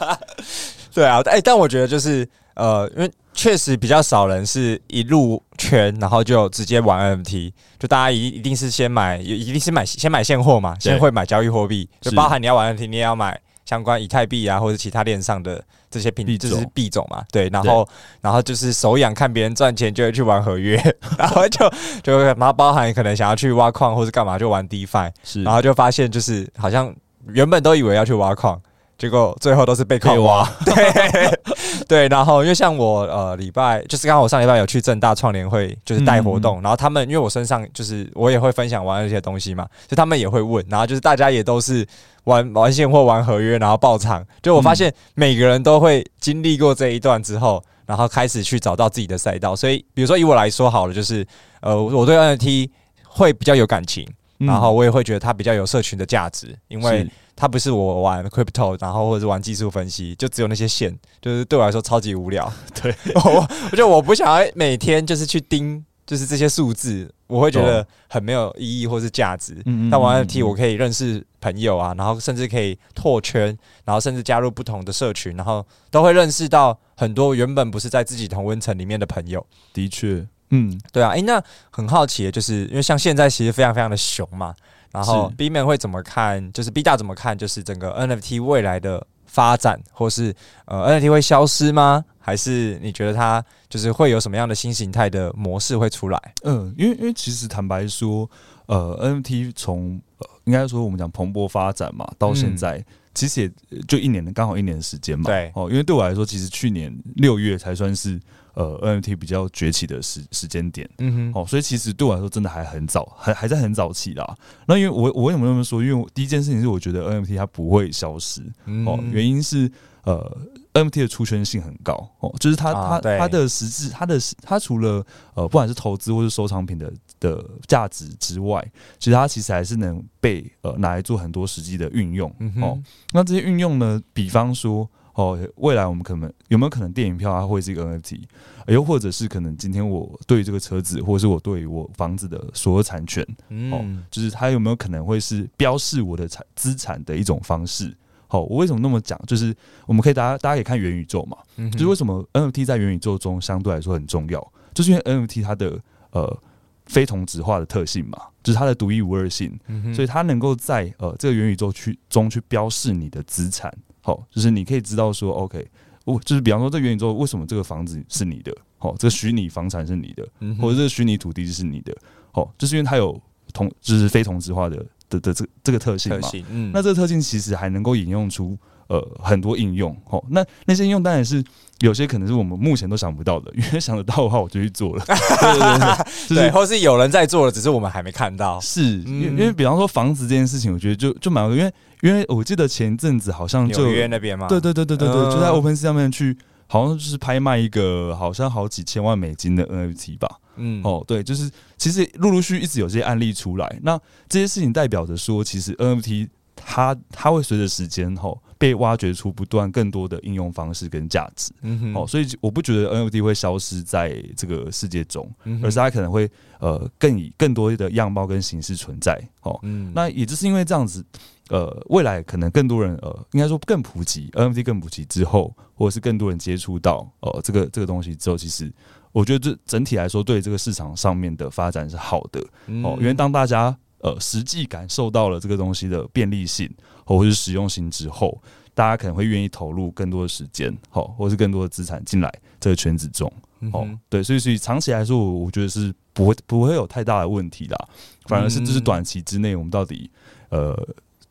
对啊，哎、欸，但我觉得就是。呃，因为确实比较少人是一入圈，然后就直接玩 NFT，就大家一一定是先买，一定是买先买现货嘛，先会买交易货币，就包含你要玩 NFT，你也要买相关以太币啊或者其他链上的这些币，就是币种嘛，对，然后然后就是手痒看别人赚钱就会去玩合约，然后就就然后包含可能想要去挖矿或者干嘛就玩 DeFi，是，然后就发现就是好像原本都以为要去挖矿。结果最后都是被矿挖，对对，然后因为像我呃礼拜就是刚好我上礼拜有去正大创联会，就是带活动，嗯、然后他们因为我身上就是我也会分享玩那些东西嘛，就他们也会问，然后就是大家也都是玩玩现货玩合约，然后爆仓，就我发现每个人都会经历过这一段之后，然后开始去找到自己的赛道。所以比如说以我来说好了，就是呃我对 NFT 会比较有感情，然后我也会觉得它比较有社群的价值，因为。它不是我玩 crypto，然后或者是玩技术分析，就只有那些线，就是对我来说超级无聊。对，我我觉得我不想要每天就是去盯，就是这些数字，我会觉得很没有意义或是价值。但玩 NFT 我可以认识朋友啊，然后甚至可以拓圈，然后甚至加入不同的社群，然后都会认识到很多原本不是在自己同温层里面的朋友。的确，嗯，对啊，诶、欸，那很好奇就是因为像现在其实非常非常的熊嘛。然后 B man 会怎么看？就是 B 大怎么看？就是整个 NFT 未来的发展，或是呃 NFT 会消失吗？还是你觉得它就是会有什么样的新形态的模式会出来？嗯，因为因为其实坦白说，呃 NFT 从呃应该说我们讲蓬勃发展嘛，到现在、嗯、其实也就一年的刚好一年的时间嘛。对哦，因为对我来说，其实去年六月才算是。呃，NFT 比较崛起的时时间点，嗯哼，哦，所以其实对我来说真的还很早，还还在很早期啦。那因为我我为什么那么说？因为第一件事情是我觉得 NFT 它不会消失，嗯、哦，原因是呃，NFT 的出圈性很高，哦，就是它它、啊、它的实质，它的它除了呃不管是投资或是收藏品的的价值之外，其实它其实还是能被呃拿来做很多实际的运用，嗯、哦，那这些运用呢，比方说。哦，未来我们可能有没有可能电影票它会是一个 NFT，又或者是可能今天我对于这个车子，或者是我对我房子的所有产权，嗯、哦，就是它有没有可能会是标示我的产资产的一种方式？好、哦，我为什么那么讲？就是我们可以大家大家可以看元宇宙嘛，嗯、就是为什么 NFT 在元宇宙中相对来说很重要，就是因为 NFT 它的呃非同质化的特性嘛，就是它的独一无二性，嗯、所以它能够在呃这个元宇宙去中去标示你的资产。好，就是你可以知道说，OK，我就是比方说，这元宇宙为什么这个房子是你的？好，这个虚拟房产是你的，或者这个虚拟土地是你的？好，就是因为它有同，就是非同质化的的的这这个特性嘛。那这个特性其实还能够引用出呃很多应用。好，那那些应用当然是。有些可能是我们目前都想不到的，因为想得到的话，我就去做了。对对对，就是、对，或是有人在做了，只是我们还没看到。是，因为因为比方说房子这件事情，我觉得就就蛮，因为因为我记得前阵子好像就纽约那边嘛，对对对对对对，嗯、就在 OpenSea 上面去，好像就是拍卖一个好像好几千万美金的 NFT 吧。嗯，哦，对，就是其实陆陆续续一直有这些案例出来，那这些事情代表着说，其实 NFT 它它会随着时间后。被挖掘出不断更多的应用方式跟价值，嗯哼，哦，所以我不觉得 NFT 会消失在这个世界中，嗯、而是它可能会呃更以更多的样貌跟形式存在，哦，嗯，那也就是因为这样子，呃，未来可能更多人呃，应该说更普及 NFT 更普及之后，或者是更多人接触到呃这个这个东西之后，其实我觉得这整体来说对这个市场上面的发展是好的，嗯、哦，因为当大家呃实际感受到了这个东西的便利性。或者是实用性之后，大家可能会愿意投入更多的时间，好，或者是更多的资产进来这个圈子中，哦、嗯，对，所以所以长期来说，我我觉得是不会不会有太大的问题的，反而是就是短期之内，我们到底呃，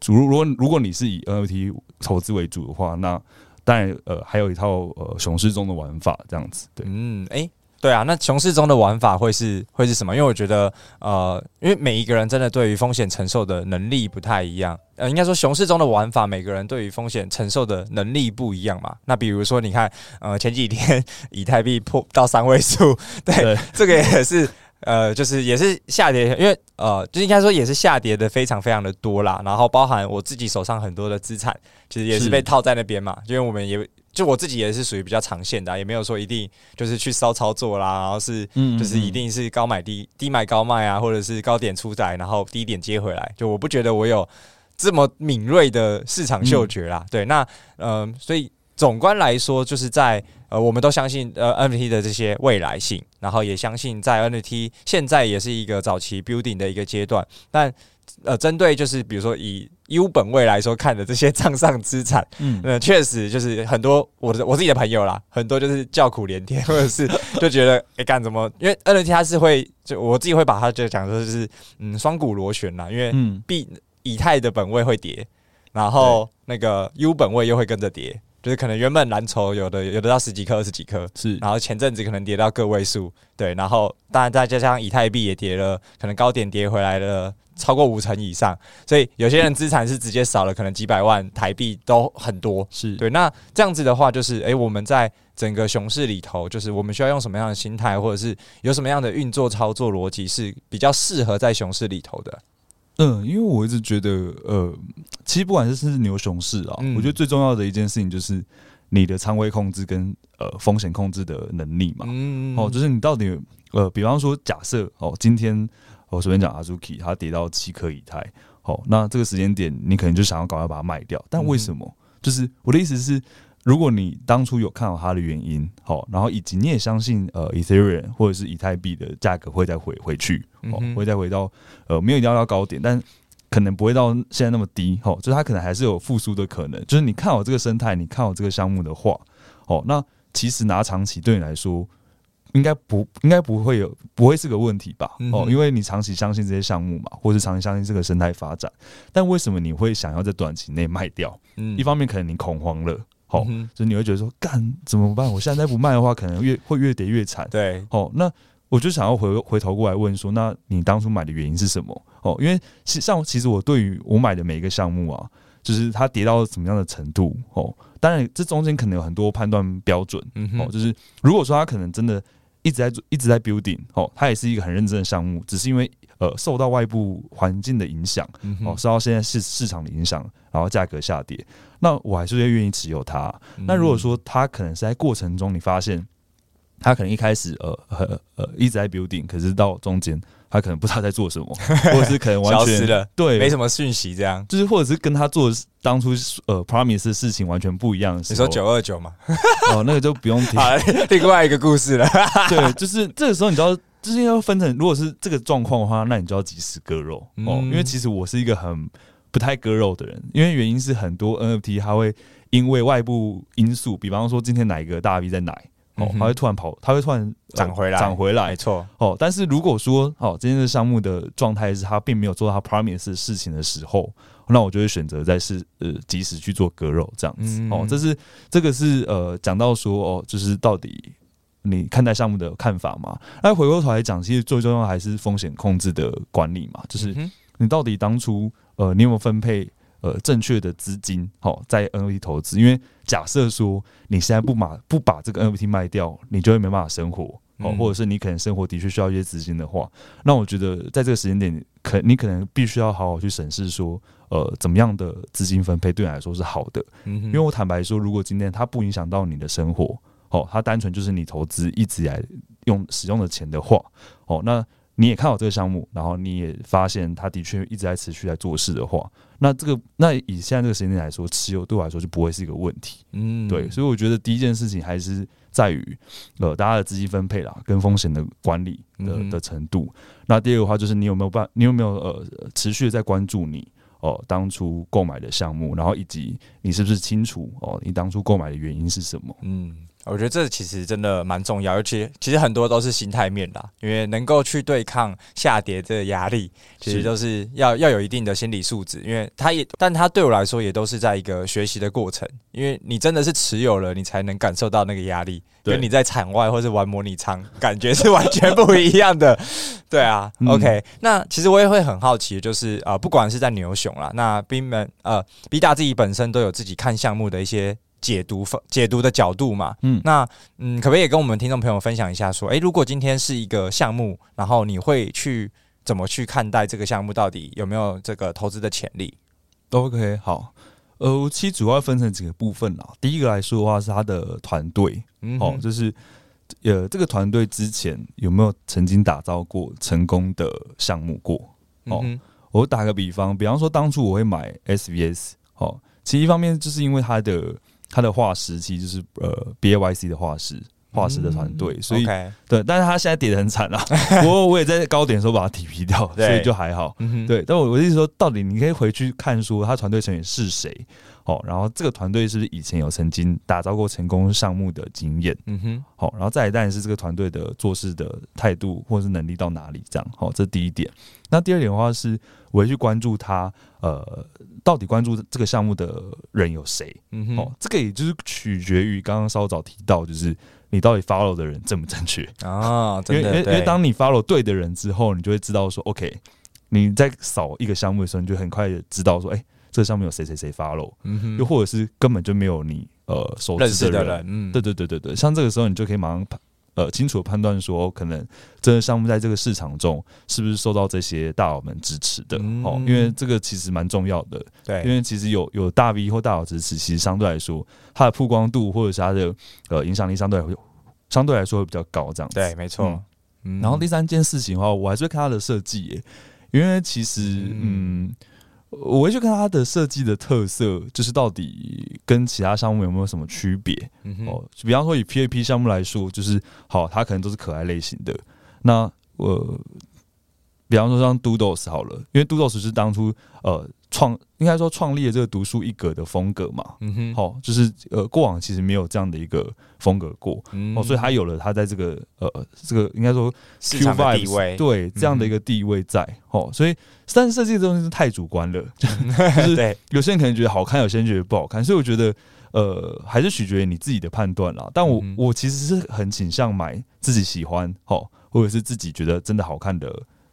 主如果如果你是以 NFT 投资为主的话，那当然呃还有一套呃熊市中的玩法这样子，对，嗯，哎、欸。对啊，那熊市中的玩法会是会是什么？因为我觉得，呃，因为每一个人真的对于风险承受的能力不太一样。呃，应该说熊市中的玩法，每个人对于风险承受的能力不一样嘛。那比如说，你看，呃，前几天 以太币破到三位数，对，对这个也是，呃，就是也是下跌，因为呃，就应该说也是下跌的非常非常的多啦。然后包含我自己手上很多的资产，其实也是被套在那边嘛，因为我们也。就我自己也是属于比较长线的，啊，也没有说一定就是去骚操作啦，然后是就是一定是高买低低买高卖啊，或者是高点出来，然后低点接回来。就我不觉得我有这么敏锐的市场嗅觉啦。嗯、对，那嗯、呃，所以总观来说，就是在呃，我们都相信呃 NFT 的这些未来性，然后也相信在 NFT 现在也是一个早期 building 的一个阶段，但。呃，针对就是比如说以 U 本位来说看的这些账上资产，嗯，呃，确实就是很多我的我自己的朋友啦，很多就是叫苦连天，或者是 就觉得哎干什么？因为 NFT 它是会就我自己会把它就讲说就是嗯双股螺旋啦，因为币以太的本位会跌，然后那个 U 本位又会跟着跌，就是可能原本蓝筹有的有的到十几颗、二十几颗，是，然后前阵子可能跌到个位数，对，然后当然再加上以太币也跌了，可能高点跌回来了超过五成以上，所以有些人资产是直接少了，可能几百万台币都很多，是对。那这样子的话，就是诶、欸，我们在整个熊市里头，就是我们需要用什么样的心态，或者是有什么样的运作操作逻辑是比较适合在熊市里头的？嗯，因为我一直觉得，呃，其实不管是是牛熊市啊，嗯、我觉得最重要的一件事情就是你的仓位控制跟呃风险控制的能力嘛。嗯，哦，就是你到底呃，比方说假设哦，今天我随便讲阿 Zuki 它跌到七颗以太，哦，那这个时间点你可能就想要赶快把它卖掉，但为什么？嗯、就是我的意思是。如果你当初有看好它的原因，好，然后以及你也相信呃，Ethereum 或者是以太币的价格会再回回去，哦，会再回到呃，没有一定要到高点，但可能不会到现在那么低，哦，就是它可能还是有复苏的可能。就是你看好这个生态，你看好这个项目的话，哦，那其实拿长期对你来说，应该不应该不会有不会是个问题吧？哦，因为你长期相信这些项目嘛，或者长期相信这个生态发展，但为什么你会想要在短期内卖掉？嗯，一方面可能你恐慌了。好，所以你会觉得说，干怎么办？我现在再不卖的话，可能越会越跌越惨。对，好，那我就想要回回头过来问说，那你当初买的原因是什么？哦，因为其像其实我对于我买的每一个项目啊，就是它跌到什么样的程度，哦，当然这中间可能有很多判断标准，嗯哦，就是如果说它可能真的一直在做，一直在 building，哦，它也是一个很认真的项目，只是因为。呃，受到外部环境的影响，哦，受到现在市市场的影响，然后价格下跌，那我还是会愿意持有它。嗯、那如果说它可能是在过程中，你发现它可能一开始呃呃呃一直在 building，可是到中间它可能不知道在做什么，或者是可能完全消失了，对，没什么讯息，这样就是或者是跟他做当初呃 promise 的事情完全不一样的时候。你说九二九嘛？哦，那个就不用 提，另外一个故事了。对，就是这个时候你知道。就是要分成，如果是这个状况的话，那你就要及时割肉哦。因为其实我是一个很不太割肉的人，因为原因是很多 NFT 它会因为外部因素，比方说今天哪一个大 V 在奶哦，它会突然跑，它会突然涨回来，涨回来，没错哦。但是如果说哦，今天的项目的状态是它并没有做到它 promise 的事情的时候，那我就会选择在是呃及时去做割肉这样子哦。这是这个是呃讲到说哦，就是到底。你看待项目的看法嘛？那回过头来讲，其实最重要还是风险控制的管理嘛。就是你到底当初呃，你有没有分配呃正确的资金？好，在 NFT 投资，因为假设说你现在不把不把这个 NFT 卖掉，你就会没办法生活哦，或者是你可能生活的确需要一些资金的话，那我觉得在这个时间点，可你可能必须要好好去审视说，呃，怎么样的资金分配对你来说是好的？因为我坦白说，如果今天它不影响到你的生活。哦，它单纯就是你投资一直以来用使用的钱的话，哦，那你也看好这个项目，然后你也发现它的确一直在持续在做事的话，那这个那以现在这个时间点来说，持有对我来说就不会是一个问题。嗯，对，所以我觉得第一件事情还是在于呃大家的资金分配啦，跟风险的管理的的程度。那第二个话就是你有没有办，你有没有呃持续的在关注你哦、呃、当初购买的项目，然后以及你是不是清楚哦、呃、你当初购买的原因是什么？嗯。我觉得这其实真的蛮重要，而且其实很多都是心态面啦，因为能够去对抗下跌这个压力，其实都是要要有一定的心理素质。因为它也，但它对我来说也都是在一个学习的过程。因为你真的是持有了，你才能感受到那个压力。跟，你在场外或是玩模拟仓，感觉是完全不一样的。对啊，OK。那其实我也会很好奇，就是啊、呃，不管是在牛熊啦，那宾们呃，B 大自己本身都有自己看项目的一些。解读分解读的角度嘛，嗯，那嗯，可不可以也跟我们听众朋友分享一下，说，诶、欸，如果今天是一个项目，然后你会去怎么去看待这个项目，到底有没有这个投资的潜力？OK，好，呃，其实主要分成几个部分啦。第一个来说的话是他的团队，嗯，哦，就是呃，这个团队之前有没有曾经打造过成功的项目过？哦，嗯、我打个比方，比方说当初我会买 SVS，哦，其实一方面就是因为它的。他的画师其实就是呃 B A Y C 的画师，哦、画师的团队，嗯、所以对，但是他现在跌得很惨啊。不过我也在高点的时候把他提皮掉，所以就还好。嗯、对，但我我的意思说，到底你可以回去看说他团队成员是谁。好，然后这个团队是不是以前有曾经打造过成功项目的经验？嗯哼，好，然后再来当然是这个团队的做事的态度或者是能力到哪里这样。好，这是第一点。那第二点的话是，我会去关注他，呃，到底关注这个项目的人有谁？嗯哼，哦，这个也就是取决于刚刚稍早提到，就是你到底 follow 的人正不正确啊？因为因为因为当你 follow 对的人之后，你就会知道说，OK，你在扫一个项目的时候，你就很快的知道说，哎。这上面有谁谁谁 follow，嗯哼，又或者是根本就没有你呃熟知的人，认识的人，嗯，对对对对对，像这个时候你就可以马上呃清楚的判断说，可能这个项目在这个市场中是不是受到这些大佬们支持的，嗯、哦，因为这个其实蛮重要的，对，因为其实有有大 V 或大佬支持，其实相对来说它的曝光度或者是它的呃影响力相对会相对来说会比较高，这样子，对，没错、嗯。嗯。然后第三件事情的话，我还是会看它的设计耶，因为其实嗯。嗯我会去看它的设计的特色，就是到底跟其他项目有没有什么区别？嗯哦，比方说以 PAP 项目来说，就是好，它可能都是可爱类型的。那我、呃，比方说像 Doodles 好了，因为 Doodles 是当初呃创，应该说创立了这个独树一格的风格嘛。嗯哼，好，就是呃过往其实没有这样的一个风格过，嗯、哦，所以他有了他在这个呃这个应该说 Q 市场的地位，对这样的一个地位在，哦，所以。但是设计这东西是太主观了，就是有些人可能觉得好看，有些人觉得不好看，所以我觉得呃还是取决于你自己的判断啦。但我我其实是很倾向买自己喜欢齁，或者是自己觉得真的好看的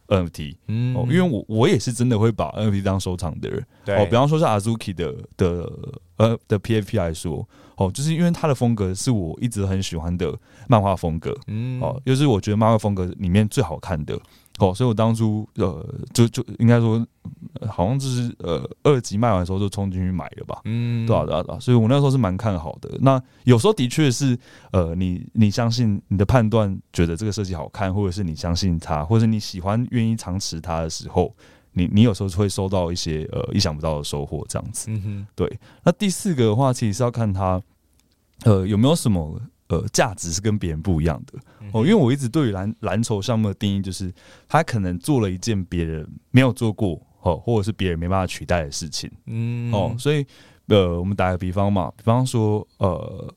NFT，嗯，因为我我也是真的会把 NFT 当收藏的人，哦，比方说是 Azuki 的的呃的 PFP 来说，哦，就是因为他的风格是我一直很喜欢的漫画风格，嗯，哦，又是我觉得漫画风格里面最好看的。哦，所以我当初呃，就就应该说，好像就是呃，二级卖完的时候就冲进去买了吧，嗯，对啊，对啊，对啊，所以我那时候是蛮看好的。那有时候的确是，呃，你你相信你的判断，觉得这个设计好看，或者是你相信它，或者是你喜欢愿意长持它的时候，你你有时候会收到一些呃意想不到的收获，这样子。嗯哼，对。那第四个的话，其实是要看它，呃，有没有什么。呃，价值是跟别人不一样的。哦，因为我一直对于蓝蓝筹项目的定义就是，他可能做了一件别人没有做过哦，或者是别人没办法取代的事情，嗯，哦，所以呃，我们打个比方嘛，比方说呃，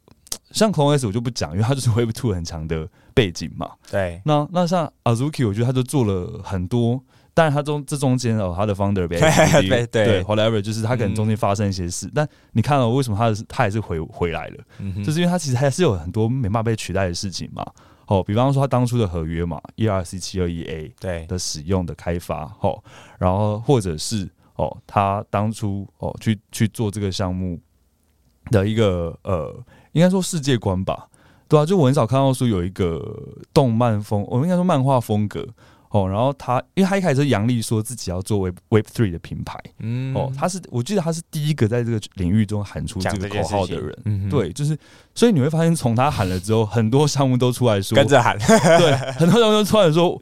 像 CloneX 我就不讲，因为它就是 Web Two 很强的背景嘛，对，那那像 Azuki，我觉得他就做了很多。但是他中这中间哦，他的 founder 对对对，whatever，就是他可能中间发生一些事，嗯、但你看了为什么他他还是回回来了？嗯、就是因为他其实还是有很多没办法被取代的事情嘛。哦，比方说他当初的合约嘛，ERC 七二一 A 对的使用的开发，哦，然后或者是哦，他当初哦去去做这个项目的一个呃，应该说世界观吧，对啊，就我很少看到说有一个动漫风，我应该说漫画风格。哦，然后他，因为他一开始是杨丽说自己要做 Web Web Three 的品牌，嗯，哦，他是，我记得他是第一个在这个领域中喊出这个口号的人，嗯，对，就是，所以你会发现，从他喊了之后，很多项目都出来说跟着喊，对，很多项目都出来说。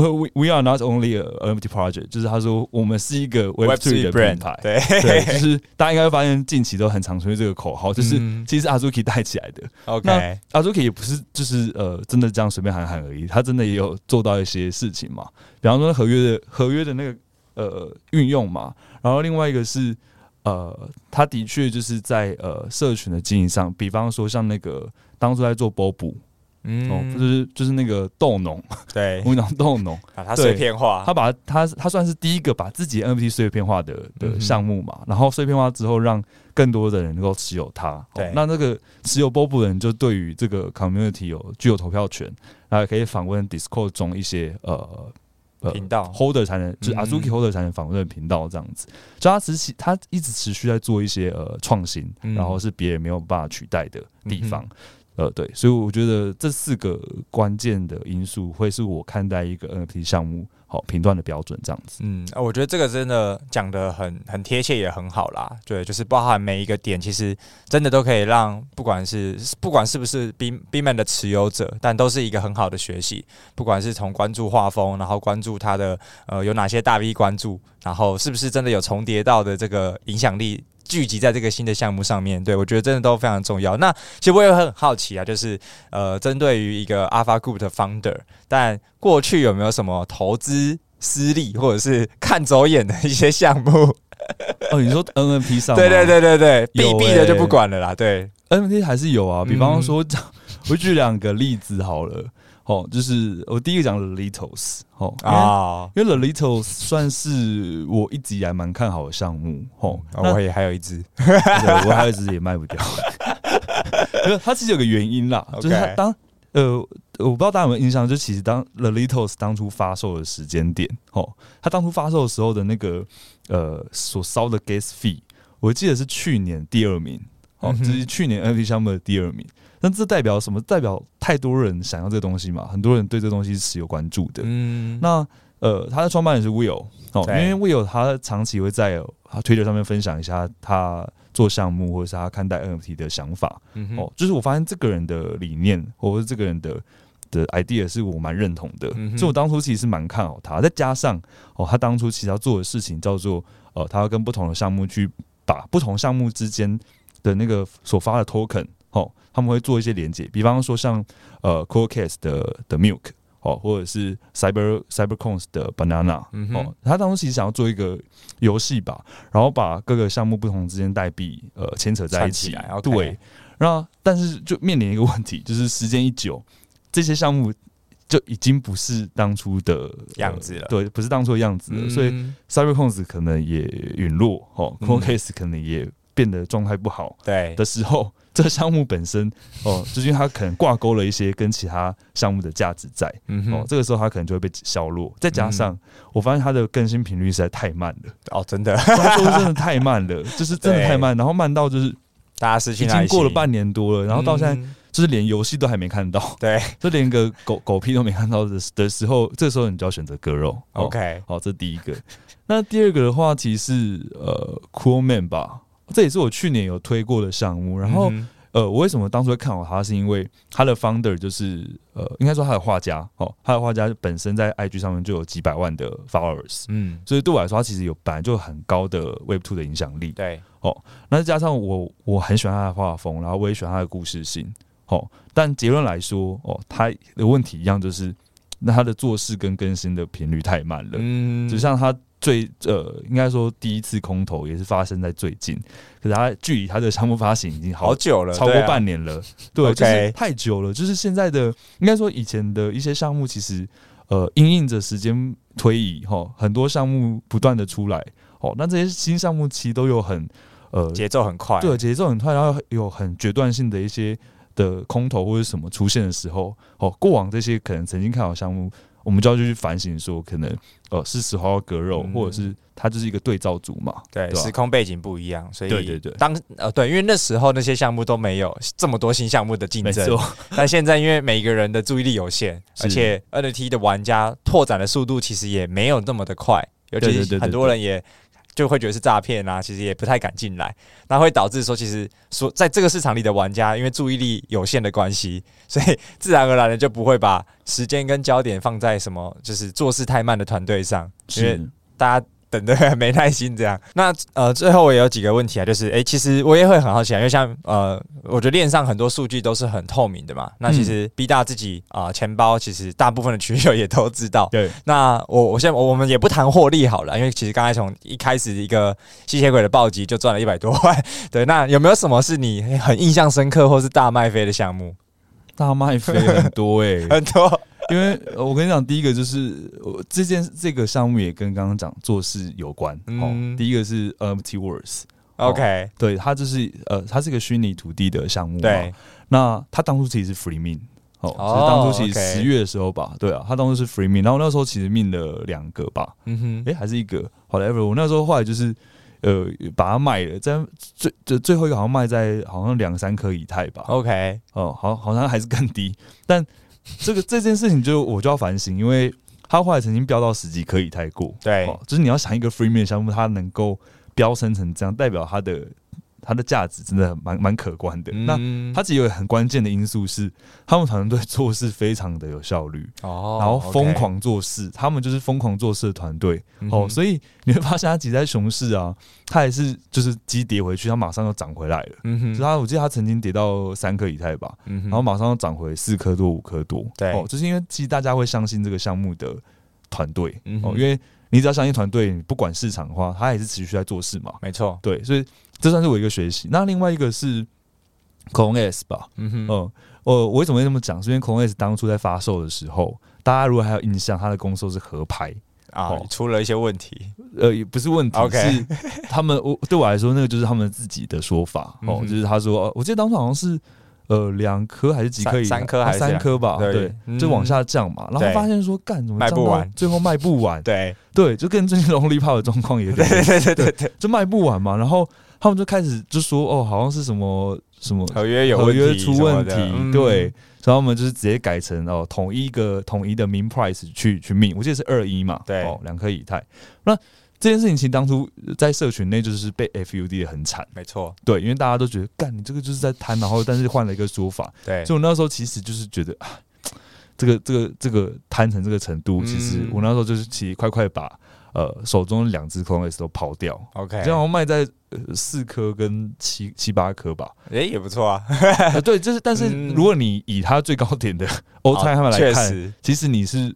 We we are not only a NFT project，就是他说我们是一个 Web3 的品牌，对，对，就是大家应该会发现近期都很常出现这个口号，就是其实 Azuki 带起来的。OK，那 Azuki 也不是就是呃真的这样随便喊喊而已，他真的也有做到一些事情嘛，比方说合约的合约的那个呃运用嘛，然后另外一个是呃他的确就是在呃社群的经营上，比方说像那个当初在做 Bobu。嗯，哦，就是就是那个豆农，对，无脑豆农，把它碎片化，他把他他算是第一个把自己 NFT 碎片化的的项目嘛，然后碎片化之后，让更多的人能够持有它。对，那那个持有 Bob 的人就对于这个 community 有具有投票权，然后可以访问 Discord 中一些呃频道。holder 才能，就是 Azuki holder 才能访问的频道这样子。就他持续他一直持续在做一些呃创新，然后是别人没有办法取代的地方。呃，对，所以我觉得这四个关键的因素会是我看待一个 NFT 项目好评断的标准，这样子。嗯，我觉得这个真的讲得很很贴切，也很好啦。对，就是包含每一个点，其实真的都可以让不管是不管是不是 B BMAN 的持有者，但都是一个很好的学习。不管是从关注画风，然后关注他的呃有哪些大 V 关注，然后是不是真的有重叠到的这个影响力。聚集在这个新的项目上面。对，我觉得真的都非常重要。那其实我也很好奇啊，就是呃，针对于一个 Alpha Group 的 Founder，但过去有没有什么投资失利或者是看走眼的一些项目？哦，你说 NFT 上？对对对对对，B B 的就不管了啦。对，NFT 还是有啊，比方说，嗯、我举两个例子好了。哦，就是我第一个讲的 Little's 哦啊，因为 Lolitos 算是我一直以来蛮看好的项目哦，我也还有一只，我还有一只也卖不掉，因为它其实有个原因啦，就是它当呃，我不知道大家有没有印象，就其实当 Lolitos 当初发售的时间点，哦，它当初发售的时候的那个呃所烧的 gas fee，我记得是去年第二名，哦，这是去年 NFT 项目的第二名。那这代表什么？代表太多人想要这个东西嘛？很多人对这个东西是持有关注的。嗯，那呃，他的创办人是 Will 哦，因为 Will 他长期会在他 Twitter 上面分享一下他做项目或者是他看待 NFT 的想法。嗯哦，就是我发现这个人的理念或者是这个人的的 idea 是我蛮认同的，嗯，所以我当初其实是蛮看好他。再加上哦，他当初其实要做的事情叫做呃，他要跟不同的项目去把不同项目之间的那个所发的 token 哦。他们会做一些连接，比方说像呃 CoolCats 的的 Milk 哦，或者是 Cyber CyberCoins 的 Banana、嗯、哦，他当时其实想要做一个游戏吧，然后把各个项目不同之间代币呃牵扯在一起，对，然后但是就面临一个问题，就是时间一久，这些项目就已经不是当初的样子了，对，不是当初的样子了，嗯、所以 CyberCoins 可能也陨落，哦，Coolcase 可能也变得状态不好，对。的时候。这个项目本身哦，就是因为它可能挂钩了一些跟其他项目的价值在，嗯哦，这个时候它可能就会被削弱。再加上我发现它的更新频率实在太慢了，哦，真的，它说真的太慢了，就是真的太慢，然后慢到就是大家失去，已经过了半年多了，然后到现在就是连游戏都还没看到，对，就连个狗狗屁都没看到的的时候，这个时候你就要选择割肉。OK，好，这第一个。那第二个的话，其实是呃，Coolman 吧。这也是我去年有推过的项目，然后，呃，我为什么当初会看好他，是因为他的 founder 就是，呃，应该说他的画家，哦，他的画家本身在 IG 上面就有几百万的 followers，嗯，所以对我来说，他其实有本来就很高的 Web Two 的影响力，对，哦，那再加上我我很喜欢他的画风，然后我也喜欢他的故事性，哦，但结论来说，哦，他的问题一样就是，那他的做事跟更新的频率太慢了，嗯，就像他。最呃，应该说第一次空投也是发生在最近，可是它距离它的项目发行已经好，好久了，超过半年了，对，啊、对，就是太久了。就是现在的，应该说以前的一些项目，其实呃，因应着时间推移，哈，很多项目不断的出来，哦，那这些新项目其实都有很呃节奏很快，对，节奏很快，然后有很决断性的一些的空投或者什么出现的时候，哦，过往这些可能曾经看好项目。我们就要去反省，说可能呃是时候要割肉，或者是它就是一个对照组嘛。对，對时空背景不一样，所以对对对，当呃对，因为那时候那些项目都没有这么多新项目的竞争，但现在因为每个人的注意力有限，而且 NFT 的玩家拓展的速度其实也没有那么的快，尤其是很多人也。就会觉得是诈骗啊，其实也不太敢进来，那会导致说，其实说在这个市场里的玩家，因为注意力有限的关系，所以自然而然的就不会把时间跟焦点放在什么就是做事太慢的团队上，因为大家。等的很没耐心，这样。那呃，最后我也有几个问题啊，就是哎、欸，其实我也会很好奇啊，因为像呃，我觉得链上很多数据都是很透明的嘛。那其实 B 大自己啊、呃，钱包其实大部分的群友也都知道。对。那我我现在我们也不谈获利好了，因为其实刚才从一开始一个吸血鬼的暴击就赚了一百多万。对。那有没有什么是你很印象深刻或是大卖飞的项目？大卖飞很多哎、欸，很多。因为我跟你讲，第一个就是这件这个项目也跟刚刚讲做事有关。嗯，第一个是 Empty Words。OK，对，它就是呃，它是一个虚拟土地的项目。对，那它当初其实是 Free Mint，哦，是当初其实十月的时候吧，对啊，它当初是 Free Mint，然后那时候其实 mint 了两个吧，嗯哼，哎，还是一个，whatever，我那时候后来就是呃把它卖了，在最最最后一个好像卖在好像两三颗以太吧，OK，哦，好，好像还是更低，但。这个这件事情就我就要反省，因为他后来曾经飙到十几可以太过，对，就是你要想一个 free mint 项目，它能够飙升成这样，代表它的它的价值真的蛮蛮可观的。嗯、那它其实有很关键的因素是，他们团队做事非常的有效率哦，然后疯狂做事，okay 他们就是疯狂做事的团队、嗯、哦。所以你会发现，它挤在熊市啊，它也是就是鸡跌回去，它马上又涨回来了。嗯哼，就它我记得它曾经跌到三颗以太吧，嗯、哼然后马上又涨回四颗多、五颗多。对，哦，就是因为其实大家会相信这个项目的团队、嗯、哼哦，因为。你只要相信团队，不管市场的话，他也是持续在做事嘛。没错，对，所以这算是我一个学习。那另外一个是 CloneX 吧，嗯哼，呃，我我为什么会这么讲？是因为 CloneX 当初在发售的时候，大家如果还有印象，它的公售是合拍啊，出了一些问题。呃，也不是问题，Okay 是他们我对我来说，那个就是他们自己的说法哦，就是他说，我记得当初好像是。呃，两颗还是几颗？三颗还是三颗吧？对，就往下降嘛。然后发现说，干怎么卖不完？最后卖不完。对对，就跟最近 Lollipop 的状况有点。对对对对对，就卖不完嘛。然后他们就开始就说，哦，好像是什么什么合约有合约出问题。对，然后我们就是直接改成哦，统一一个统一的 min price 去去 min，我记得是二一嘛。对，两颗以太。那这件事情其实当初在社群内就是被 FUD 的很惨，没错，对，因为大家都觉得干你这个就是在贪，然后但是换了一个说法，对，所以我那时候其实就是觉得啊，这个这个这个贪成这个程度，其实我那时候就是其实快快把呃手中两只 CloneX 都抛掉，OK，这样卖在四颗跟七七八颗吧，哎也不错啊，对，就是但是如果你以它最高点的 All Time 他们来看，其实你是。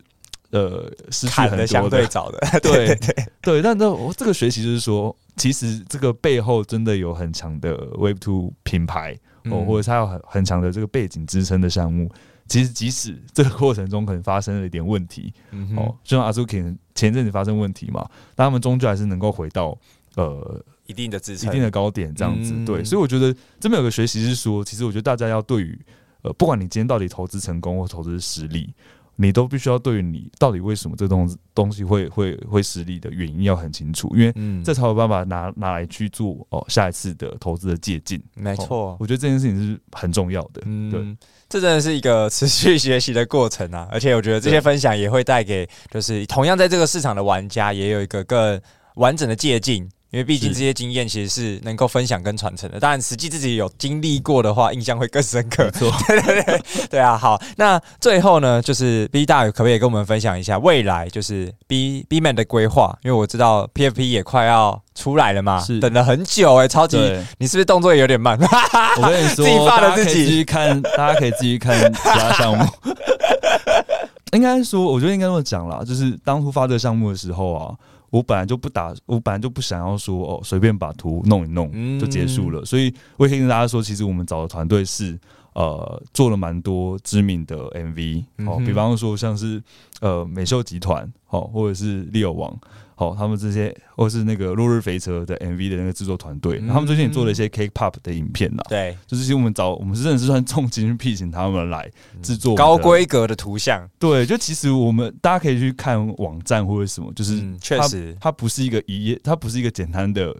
呃，失去很多的，相对早的，对对对，对，但这我这个学习就是说，其实这个背后真的有很强的 Web Two 品牌哦，或者它有很很强的这个背景支撑的项目。其实即使这个过程中可能发生了一点问题，哦，就像 Azuki 前阵子发生问题嘛，但他们终究还是能够回到呃一定的支撑、一定的高点这样子。对，所以我觉得这边有个学习是说，其实我觉得大家要对于呃，不管你今天到底投资成功或投资失利。你都必须要对于你到底为什么这东东西会会会失利的原因要很清楚，因为这才有办法拿拿来去做哦下一次的投资的借鉴。没错，我觉得这件事情是很重要的。嗯，对，这真的是一个持续学习的过程啊！而且我觉得这些分享也会带给就是同样在这个市场的玩家也有一个更完整的借鉴。因为毕竟这些经验其实是能够分享跟传承的，当然实际自己有经历过的话，印象会更深刻。对对对，对啊。好，那最后呢，就是 B 大可不可以跟我们分享一下未来就是 B B Man 的规划？因为我知道 PFP 也快要出来了嘛，是等了很久哎、欸，超级，你是不是动作也有点慢？我跟你说，自己发了自己，继续看，大家可以继续看其他项目。应该说，我觉得应该这么讲啦，就是当初发这个项目的时候啊。我本来就不打，我本来就不想要说哦，随便把图弄一弄就结束了。所以我也可以跟大家说，其实我们找的团队是呃做了蛮多知名的 MV 哦，比方说像是呃美秀集团哦，或者是利友王。好，他们这些或是那个落日飞车的 MV 的那个制作团队，嗯、他们最近也做了一些 K-pop 的影片呐。对，就是其实我们找我们是真的是算重金聘请他们来制作高规格的图像。对，就其实我们大家可以去看网站或者什么，就是确实、嗯、它不是一个一页，它不是一个简单的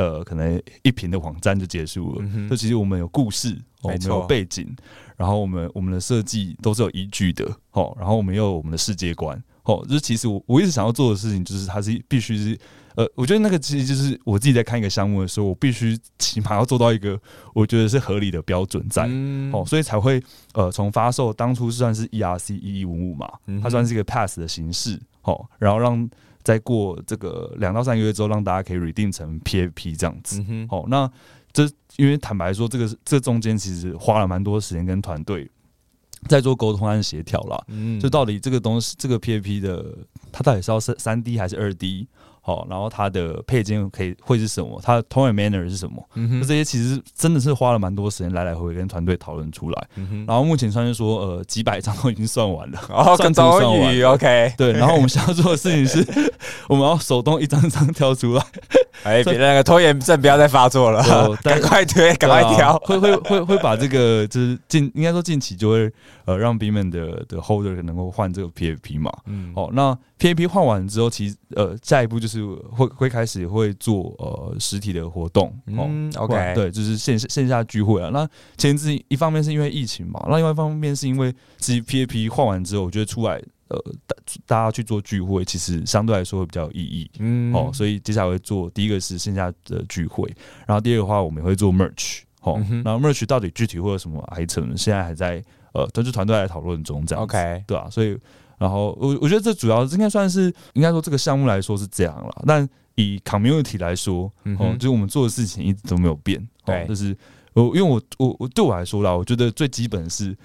呃可能一屏的网站就结束了。就、其实我们有故事，我们有背景，然后我们我们的设计都是有依据的。哦，然后我们又有我们的世界观。哦，就是其实我我一直想要做的事情，就是它是必须是，呃，我觉得那个其实就是我自己在看一个项目的时候，我必须起码要做到一个我觉得是合理的标准在，嗯、哦，所以才会呃从发售当初算是 ERC 一一五五嘛，它算是一个 pass 的形式，哦，然后让再过这个两到三个月之后，让大家可以 redeem 成 PAP 这样子，嗯、哦，那这因为坦白说，这个这中间其实花了蛮多时间跟团队。在做沟通和协调啦，嗯，就到底这个东西，这个 PAP 的，它到底是要三三 D 还是二 D？好，然后它的配件可以会是什么？它的 tone and manner 是什么？嗯，这些其实真的是花了蛮多时间来来回回跟团队讨论出来。嗯，然后目前算是说，呃，几百张都已经算完了，哦，算终于 OK。对，然后我们想要做的事情是，我们要手动一张张挑出来。哎，别那个拖延症不要再发作了，赶快推，赶快挑。会会会会把这个就是近，应该说近期就会呃让 Beeman 的的 Holder 能够换这个 PFP 嘛。嗯，好，那 PFP 换完之后，其实呃下一步就是。会会开始会做呃实体的活动，嗯，OK，对，就是线线下聚会啊。那前置一方面是因为疫情嘛，那另外一方面是因为自己 PFP 换完之后，我觉得出来呃大大家去做聚会，其实相对来说会比较有意义。嗯，哦，所以接下来会做第一个是线下的聚会，然后第二个的话我们也会做 merch。哦，然后 merch 到底具体会有什么 item，现在还在呃专注团队来讨论中，这样 OK 对啊，所以然后我我觉得这主要应该算是应该说这个项目来说是这样了，但以 community 来说，嗯，就是我们做的事情一直都没有变，对，就是我因为我我我对我来说啦，我觉得最基本是。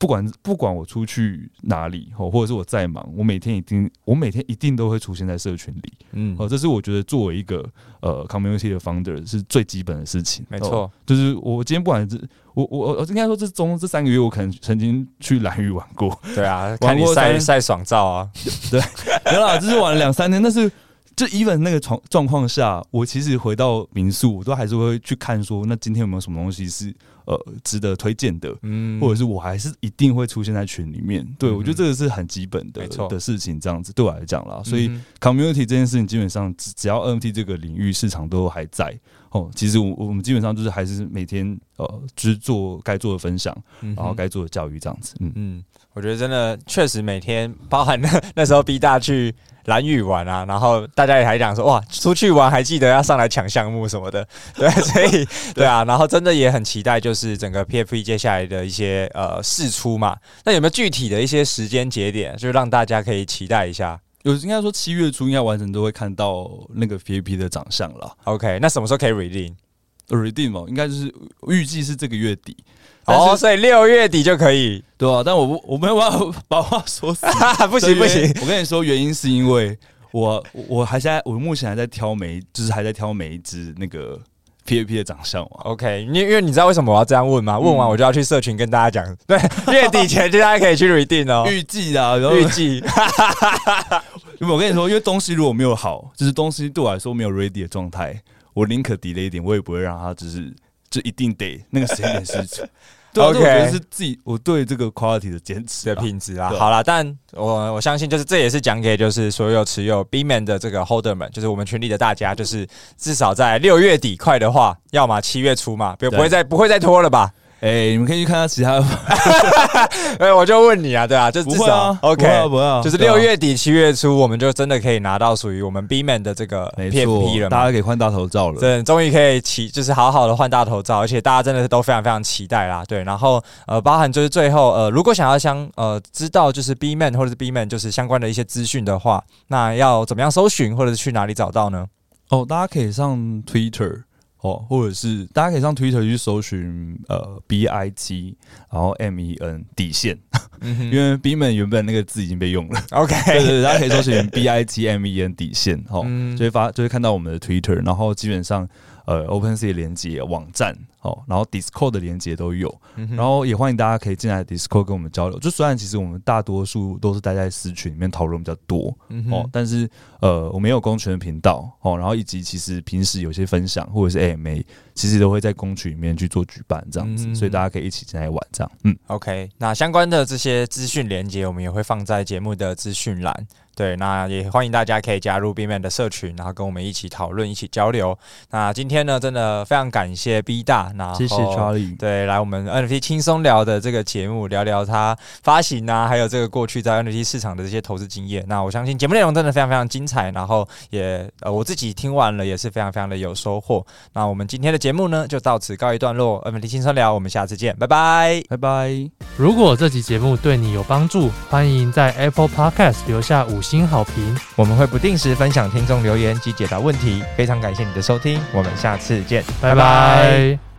不管不管我出去哪里，哦或者是我再忙，我每天一定我每天一定都会出现在社群里，嗯，哦，这是我觉得作为一个呃 community 的 founder 是最基本的事情，没错，就是我今天不管是我我我应该说这中这三个月我可能曾经去蓝屿玩过，对啊，看你晒晒爽照啊，对，没有啦，就是玩了两三天，但是。就 even 那个状状况下，我其实回到民宿，我都还是会去看说，那今天有没有什么东西是呃值得推荐的，嗯，或者是我还是一定会出现在群里面。对，我觉得这个是很基本的的事情，这样子对我来讲啦。所以 community 这件事情，基本上只只要 NFT 这个领域市场都还在哦，其实我我们基本上就是还是每天呃，就是做该做的分享，然后该做的教育这样子。嗯嗯，我觉得真的确实每天包含那那时候 B 大去。兰屿玩啊，然后大家也还讲说哇，出去玩还记得要上来抢项目什么的，对，所以 对啊，然后真的也很期待，就是整个 PFP 接下来的一些呃试出嘛。那有没有具体的一些时间节点，就让大家可以期待一下？有应该说七月初应该完成都会看到那个 PFP 的长相了。OK，那什么时候可以 redeem？redeem 哦，应该就是预计是这个月底。哦，所以六月底就可以，对啊，但我不，我没有办法 把话说死，不行不行。我跟你说，原因是因为我我还在，我目前还在挑每，就是还在挑每一只那个 P A P 的长相嘛。OK，因因为你知道为什么我要这样问吗？问完我就要去社群跟大家讲，对，月底前就大家可以去 redeem 哦，预计的，预计。因为我跟你说，因为东西如果没有好，就是东西对我来说没有 ready 的状态，我宁可 delay 一点，我也不会让它就是就一定得那个时间点是。对我觉得是自己我对这个 quality 的坚持的品质啊。好了，但我我相信，就是这也是讲给就是所有持有 Beamon 的这个 holder 们，就是我们群里的大家，就是至少在六月底快的话，要么七月初嘛，不不会再不会再拖了吧。哎、欸，你们可以去看他其他的。哎，我就问你啊，对啊，就至少、啊、OK，不要，不要就是六月底七月初，我们就真的可以拿到属于我们 Beamon 的这个 PFP 了，大家可以换大头照了。对，终于可以期，就是好好的换大头照，而且大家真的是都非常非常期待啦。对，然后呃，包含就是最后呃，如果想要相呃知道就是 Beamon 或者是 Beamon 就是相关的一些资讯的话，那要怎么样搜寻，或者是去哪里找到呢？哦，大家可以上 Twitter。哦，或者是大家可以上 Twitter 去搜寻呃 B I G，然后 M E N 底线，嗯、因为 Beamon 原本那个字已经被用了。OK，对，对对，大家可以搜寻 B I G M E N 底线，哦，嗯、就会发就会看到我们的 Twitter，然后基本上呃 OpenSea 连接网站。哦，然后 Discord 的连接都有，嗯、然后也欢迎大家可以进来 Discord 跟我们交流。就虽然其实我们大多数都是待在私群里面讨论比较多，嗯、哦，但是呃，我们有公群的频道哦，然后以及其实平时有些分享或者是 AMA，其实都会在公群里面去做举办这样子，嗯、所以大家可以一起进来玩这样。嗯，OK，那相关的这些资讯连接，我们也会放在节目的资讯栏。对，那也欢迎大家可以加入 Beamon 的社群，然后跟我们一起讨论、一起交流。那今天呢，真的非常感谢 B 大。那谢谢 Charlie，对，来我们 NFT 轻松聊的这个节目，聊聊他发行啊，还有这个过去在 NFT 市场的这些投资经验。那我相信节目内容真的非常非常精彩，然后也呃我自己听完了也是非常非常的有收获。那我们今天的节目呢，就到此告一段落。NFT 轻松聊，我们下次见，拜拜，拜拜。如果这集节目对你有帮助，欢迎在 Apple Podcast 留下五星好评，我们会不定时分享听众留言及解答问题。非常感谢你的收听，我们下次见，拜拜。拜拜。